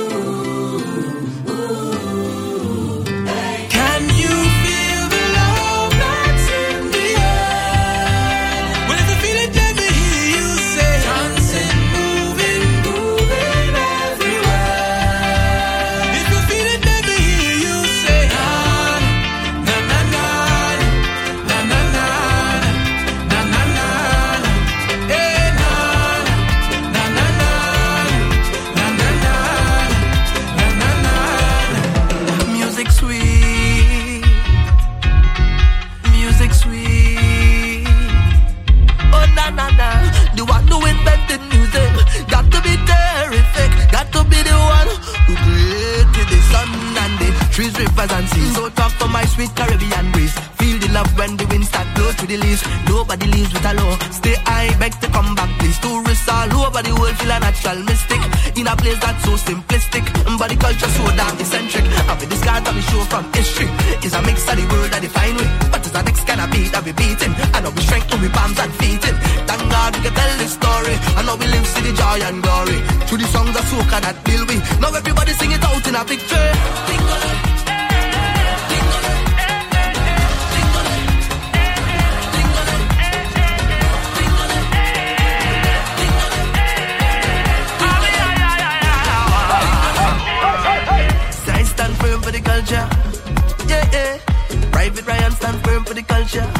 Trees, rivers and seas. So talk for my sweet Caribbean breeze. Feel the love when the wind start blow through the leaves. Nobody leaves with a low. Stay high, beg to come back, please. Tourists all over the world feel a natural mystic in a place that's so simplistic, but the culture so damn eccentric. And with this card that we show from history, is a mix of the world that define way. But it's the next kind of beat that we beating, and now we strength to we palms and feet in. Thank God we can tell this story, and now we live see the joy and glory. Through the songs of soca that build we. Now everybody sing it out in a victory. Culture.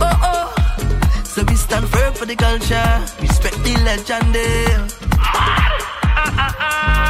Oh, oh. So we stand firm for the culture. Respect the legend. eh. The ah, ah, ah,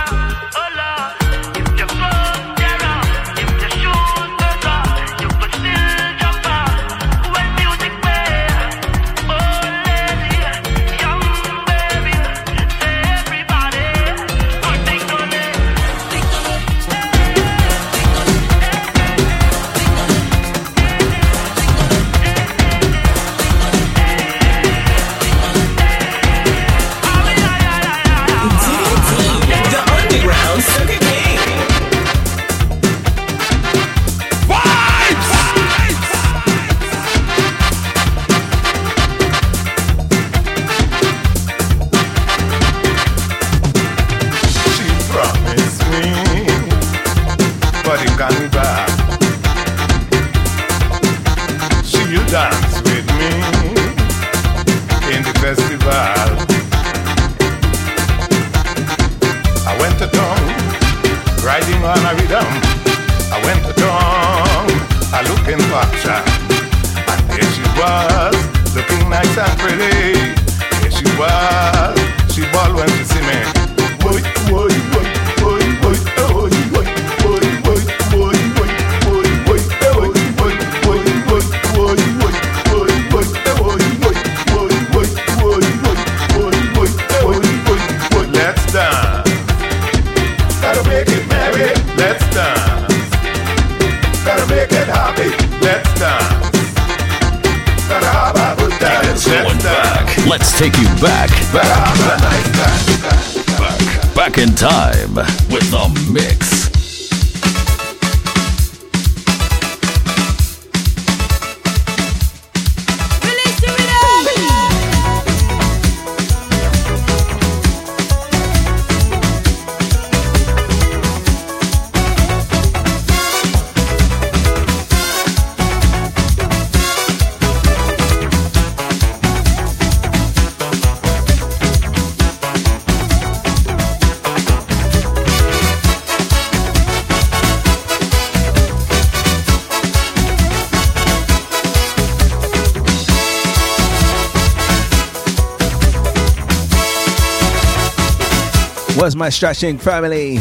course, my stretching family.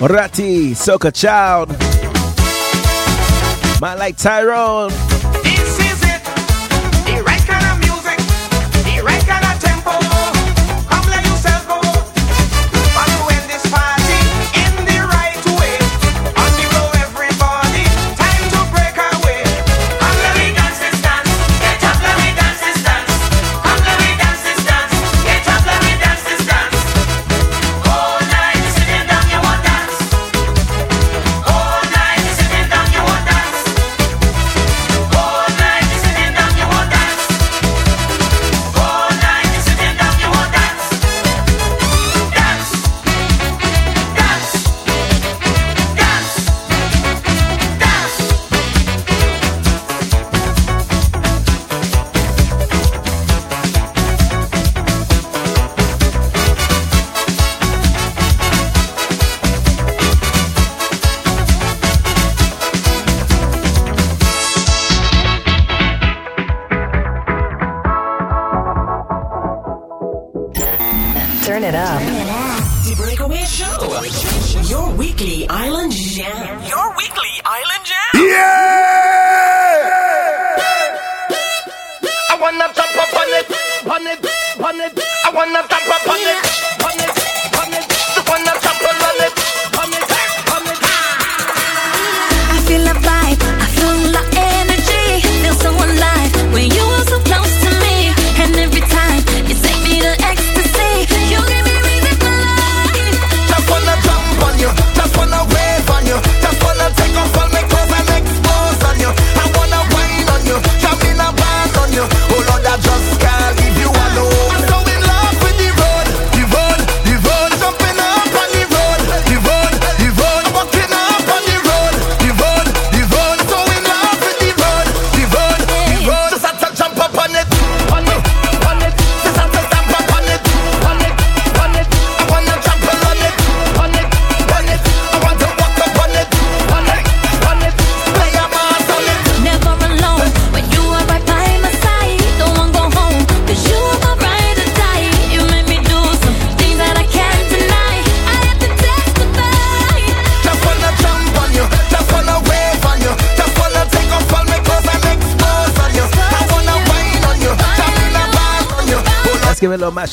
Rati, Soka Child. My like Tyrone.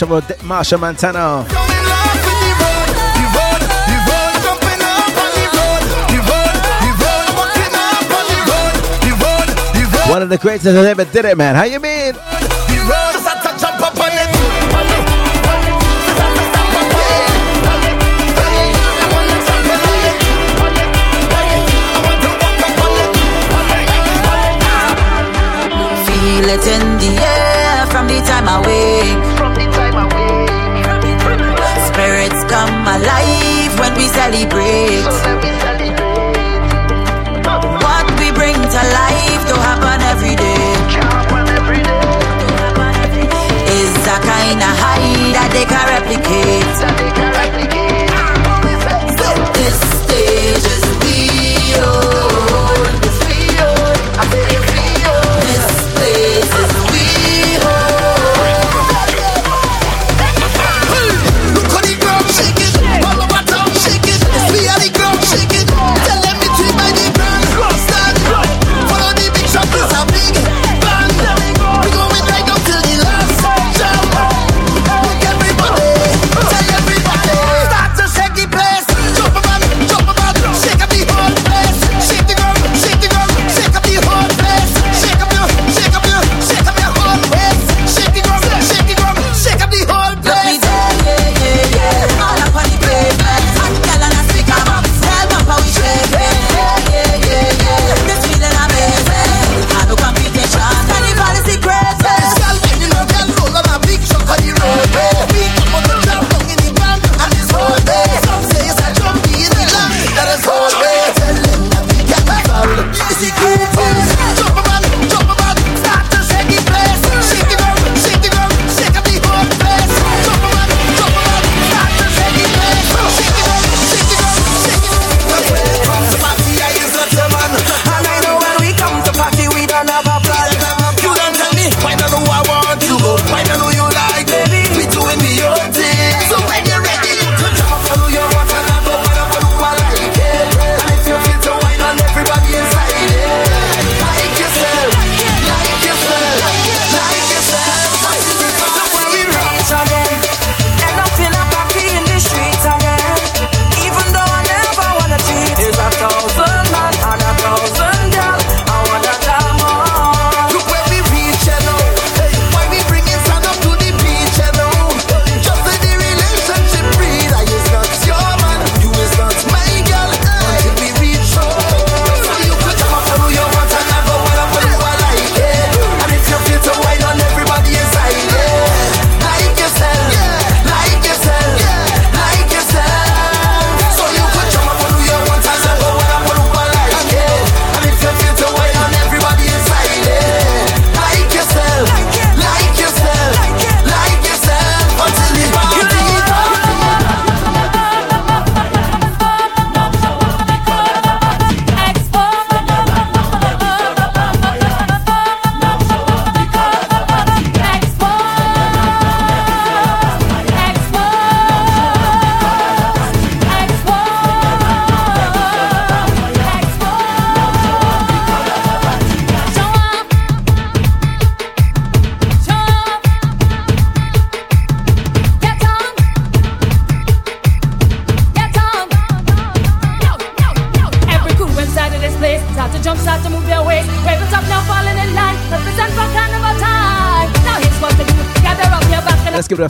Machel, Machel Montano. One of the greatest that ever did it, man. How you mean? feel it in the air from the time I wake alive when we celebrate. What we bring to life to happen every day. Is a kind of high that they can replicate.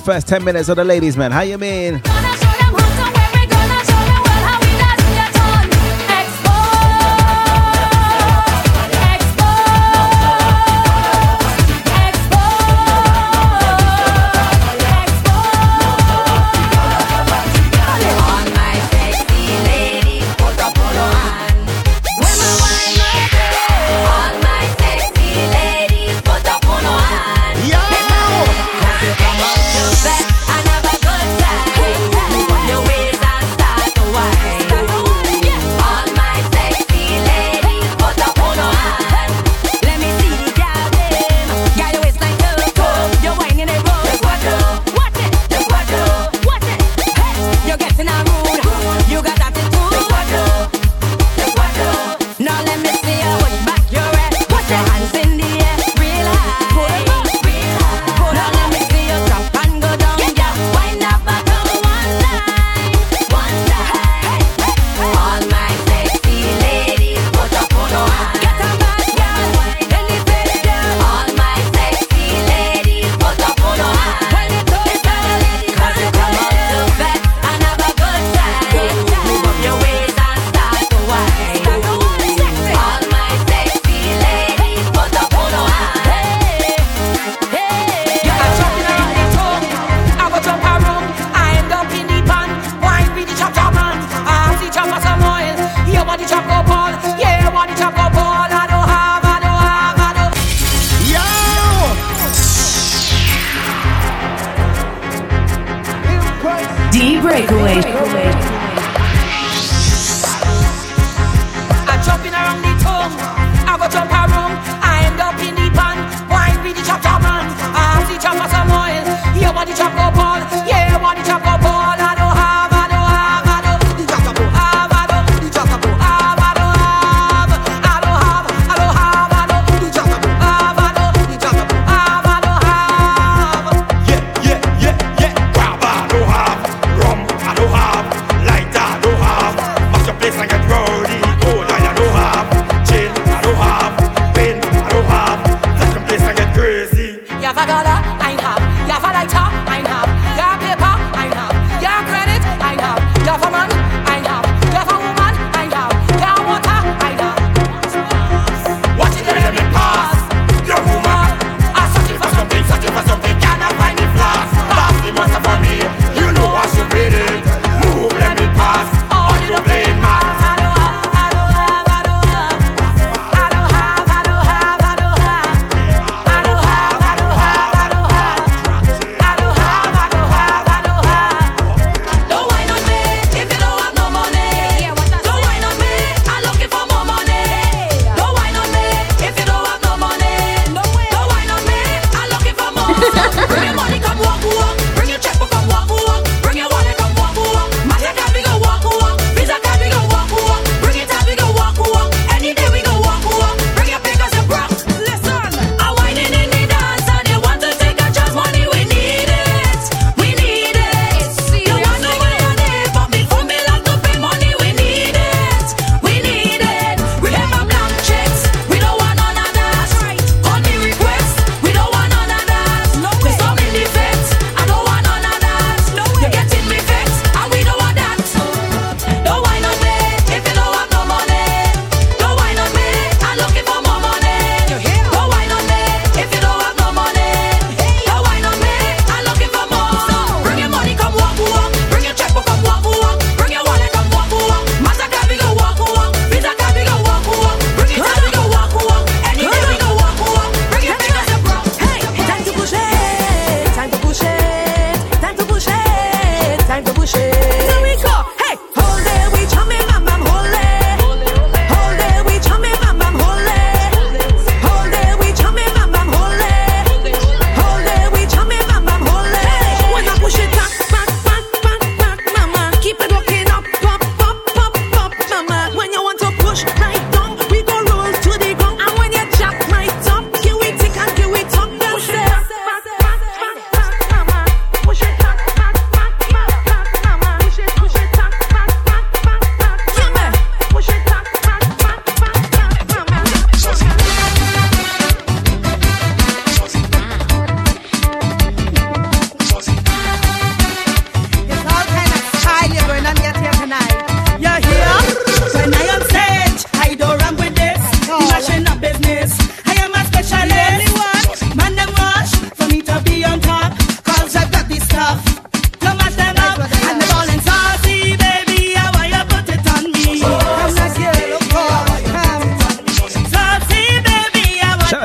first 10 minutes of the ladies, man. How you mean?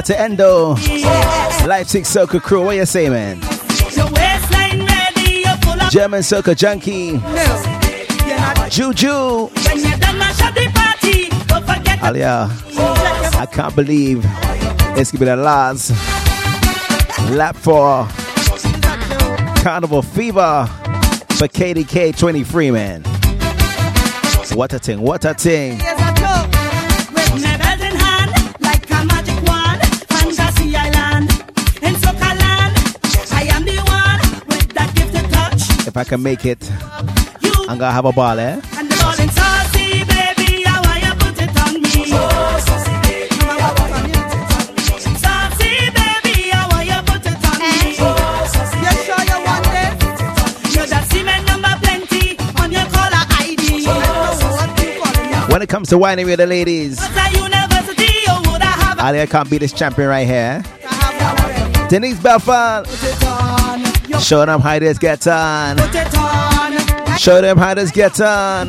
to Endo. life Leipzig soca Crew, what you say, man? German soca Junkie. Juju. Alia, I can't believe it's gonna be the last lap for Carnival Fever for KDK 23, man. What a thing, what a thing. if I can make it, I'm gonna have a ball, eh? When it comes to whining with the ladies, Alia can't beat this champion right here. Denise Belfon. Show them how this gets on. Show them how this gets on.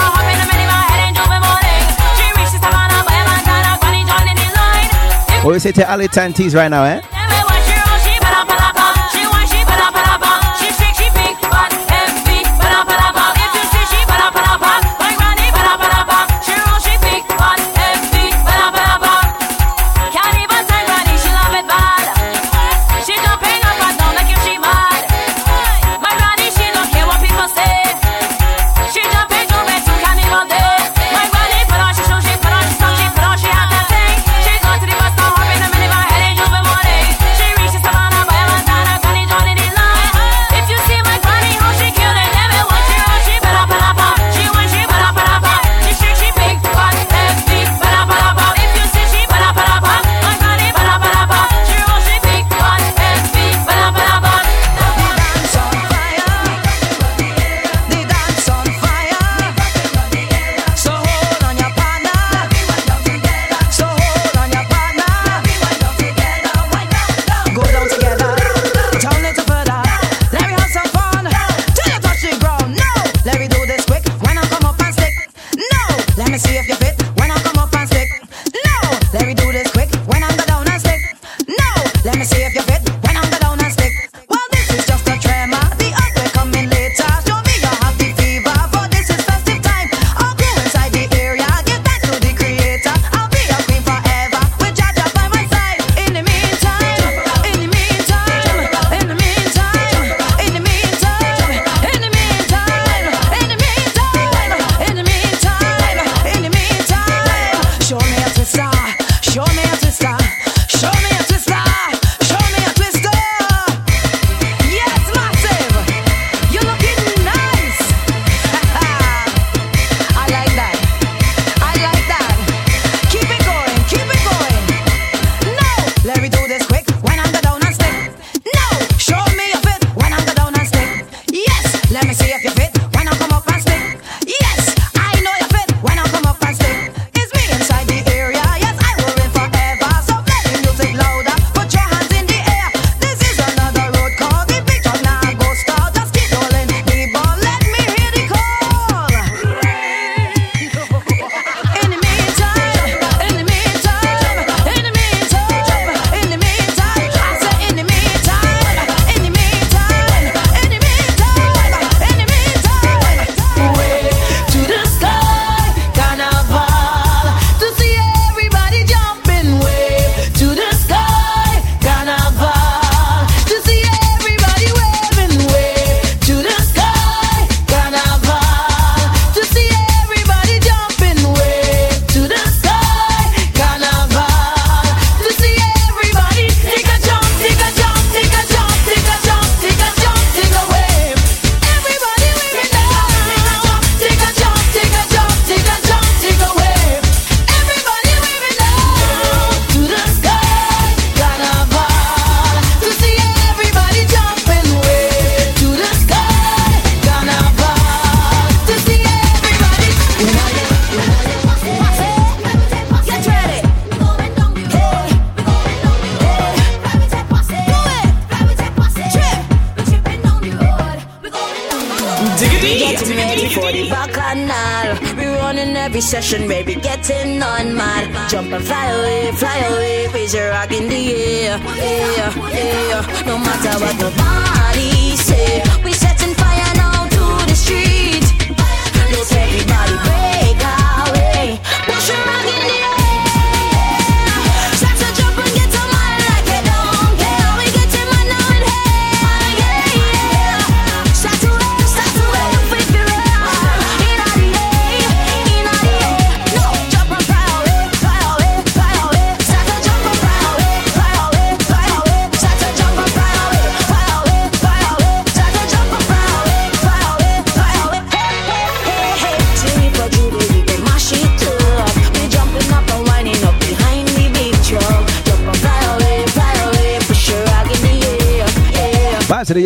Or oh, say to Ali the right now, eh?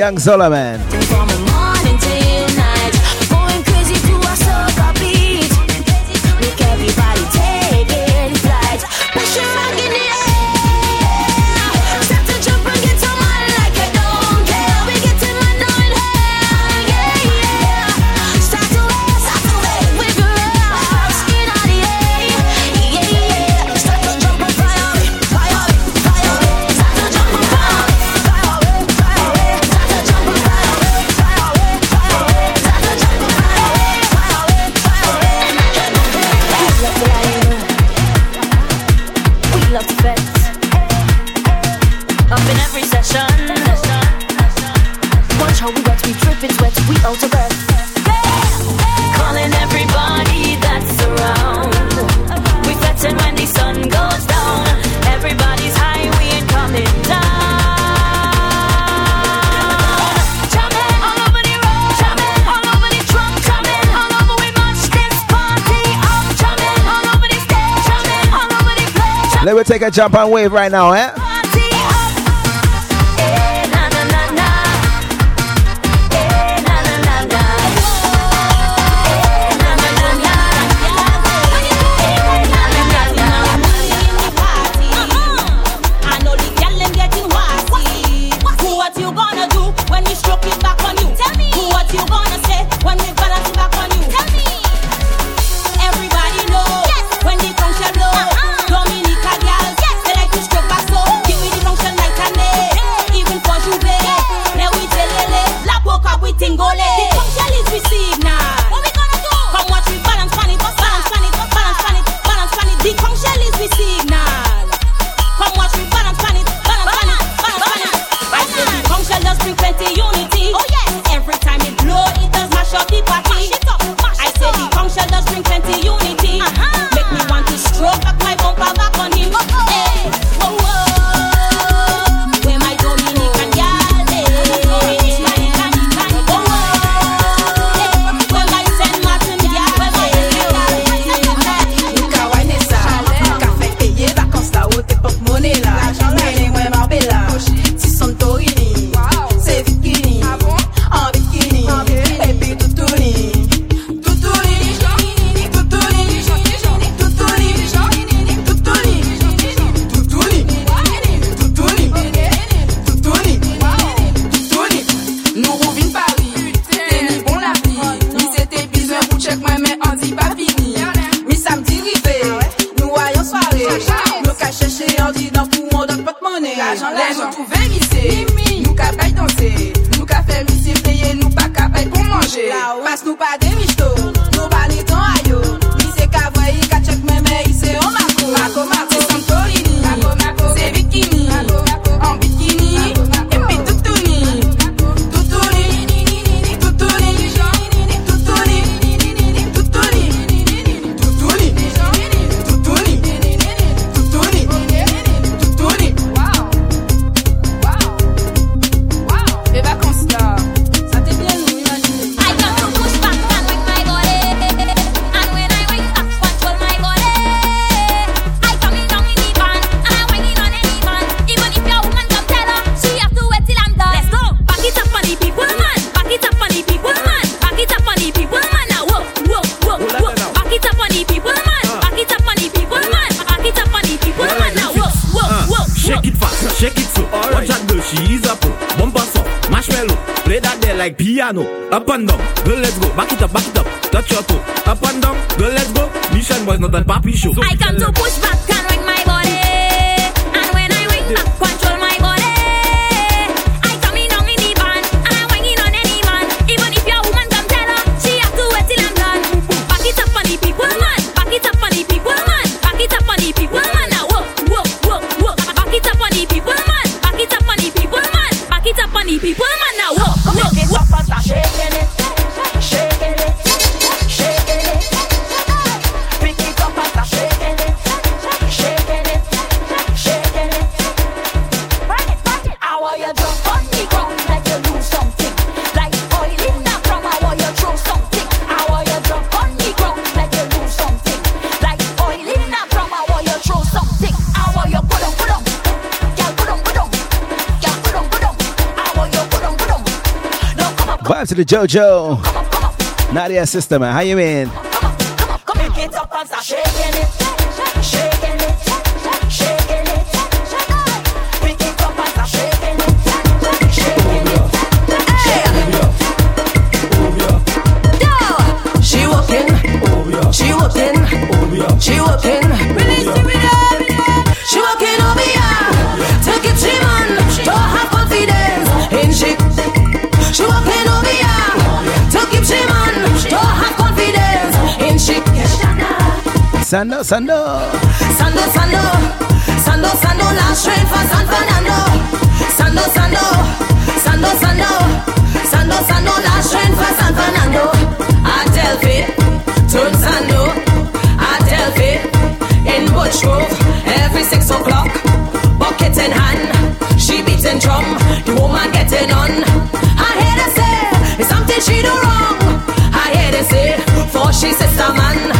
Young Solomon. up in every session. Watch how we wet, we dripping sweat, we out of breath. Calling everybody that's around. We flatten when the sun goes down. Everybody's high, we ain't coming down. Let me take a jump and wave right now, eh? out to the JoJo. Nadia sister, man. How you in? Sando, Sando. Sando, Sando. Sando, Sando. Last train for San Fernando. Sando, Sando. Sando, Sando. Sando, Sando. Last train for San Fernando. Adelphi. Turn Sando. Adelphi. In Butch Grove. Every six o'clock. Bucket in hand. She beating drum. The woman getting on. I hear her say, it's something she do wrong. I hear her say, for she sister man.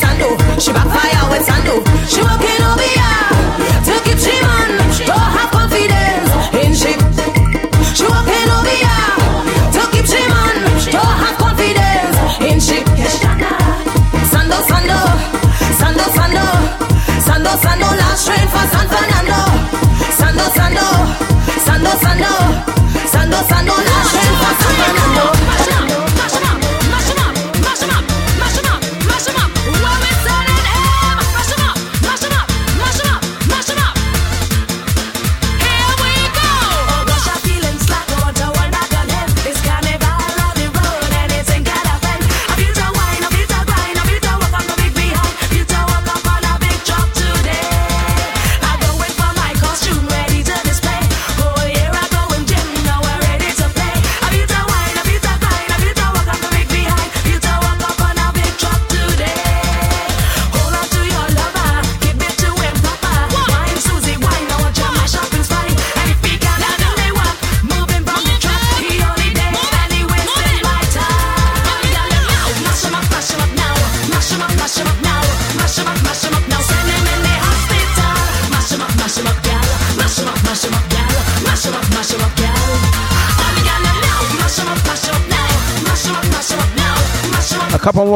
with Sandu. She backfire with Sandu. She walking over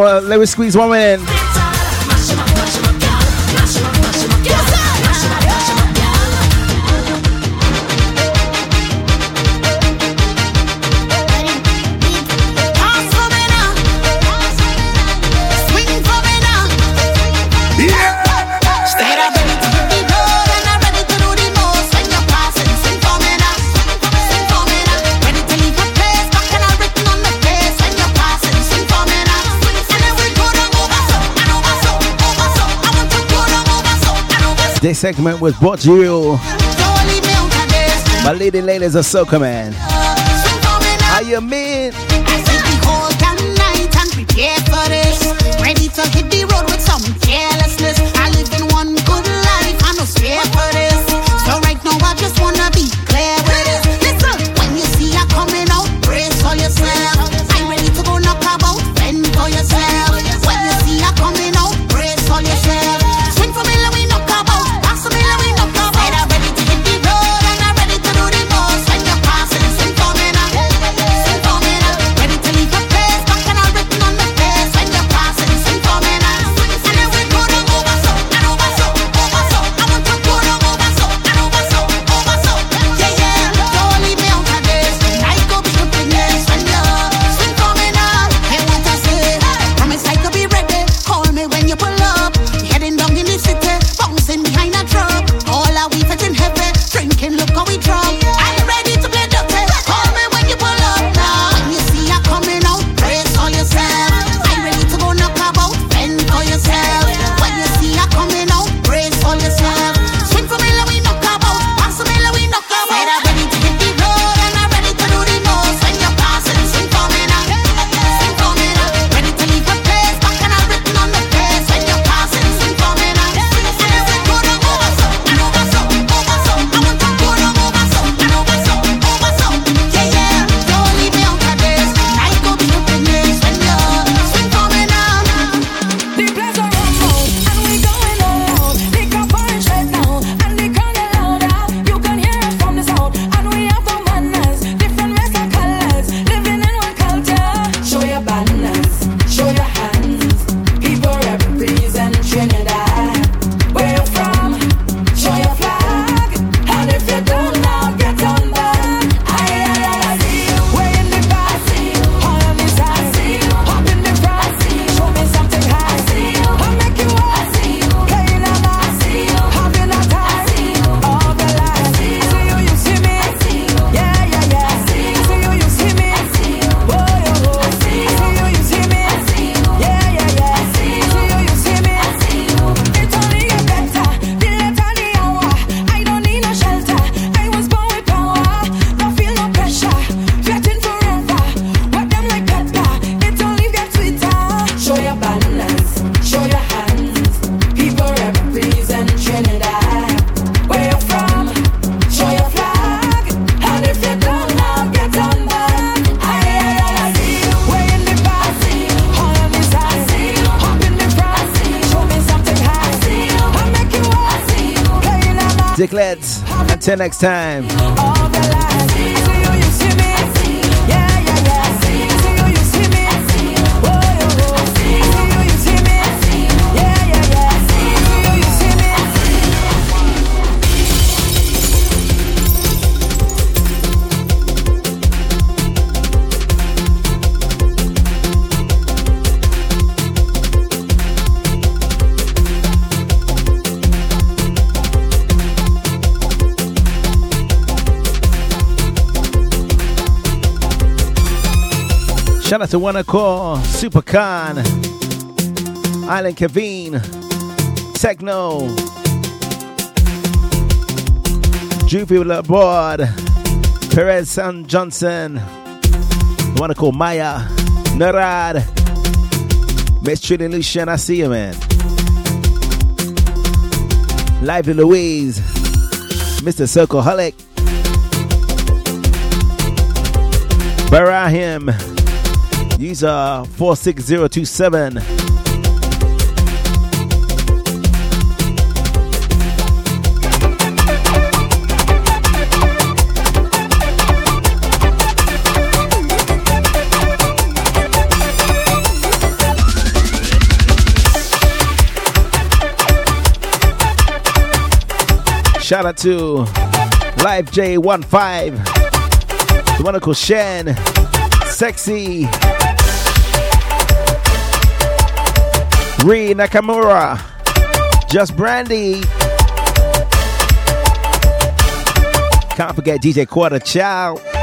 Lewis squeeze one in. Segment was brought to you my lady ladies of Soca Man. How you mean? Ready to hit the road with some carelessness. next time. Shout out to Wanako, Supercon, Island Kevin, Techno, Juvie Labord, Perez San Johnson, Wanako Maya, Narad, Miss Trinity Lucian, I see you, man. Lively Louise, Mr. Circle Hullock, Barahim user 46027. Shout out to Live J15, the one called Shen, Sexy, Ree Nakamura, Just Brandy. Can't forget DJ Quarter Chow.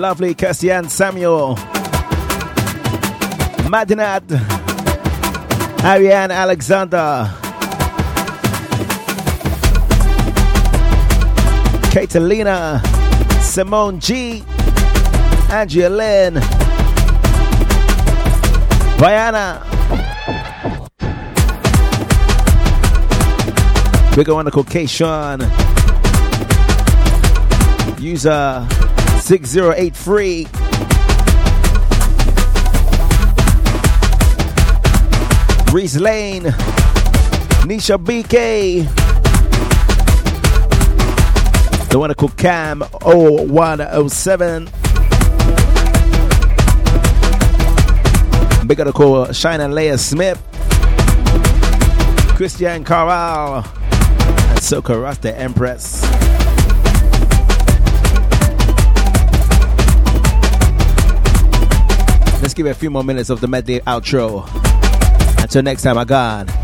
lovely Cassian Samuel, Madinat, Ariane Alexander, Catalina, Simone G, Andrea Lynn, We're going to Caucasian user 6083. Reese Lane, Nisha BK, the one called Cam 0107. Big to call Shine and Leia Smith, Christian Carral, and Soka Rasta Empress. Give it a few more minutes of the medley outro. Until next time, I God.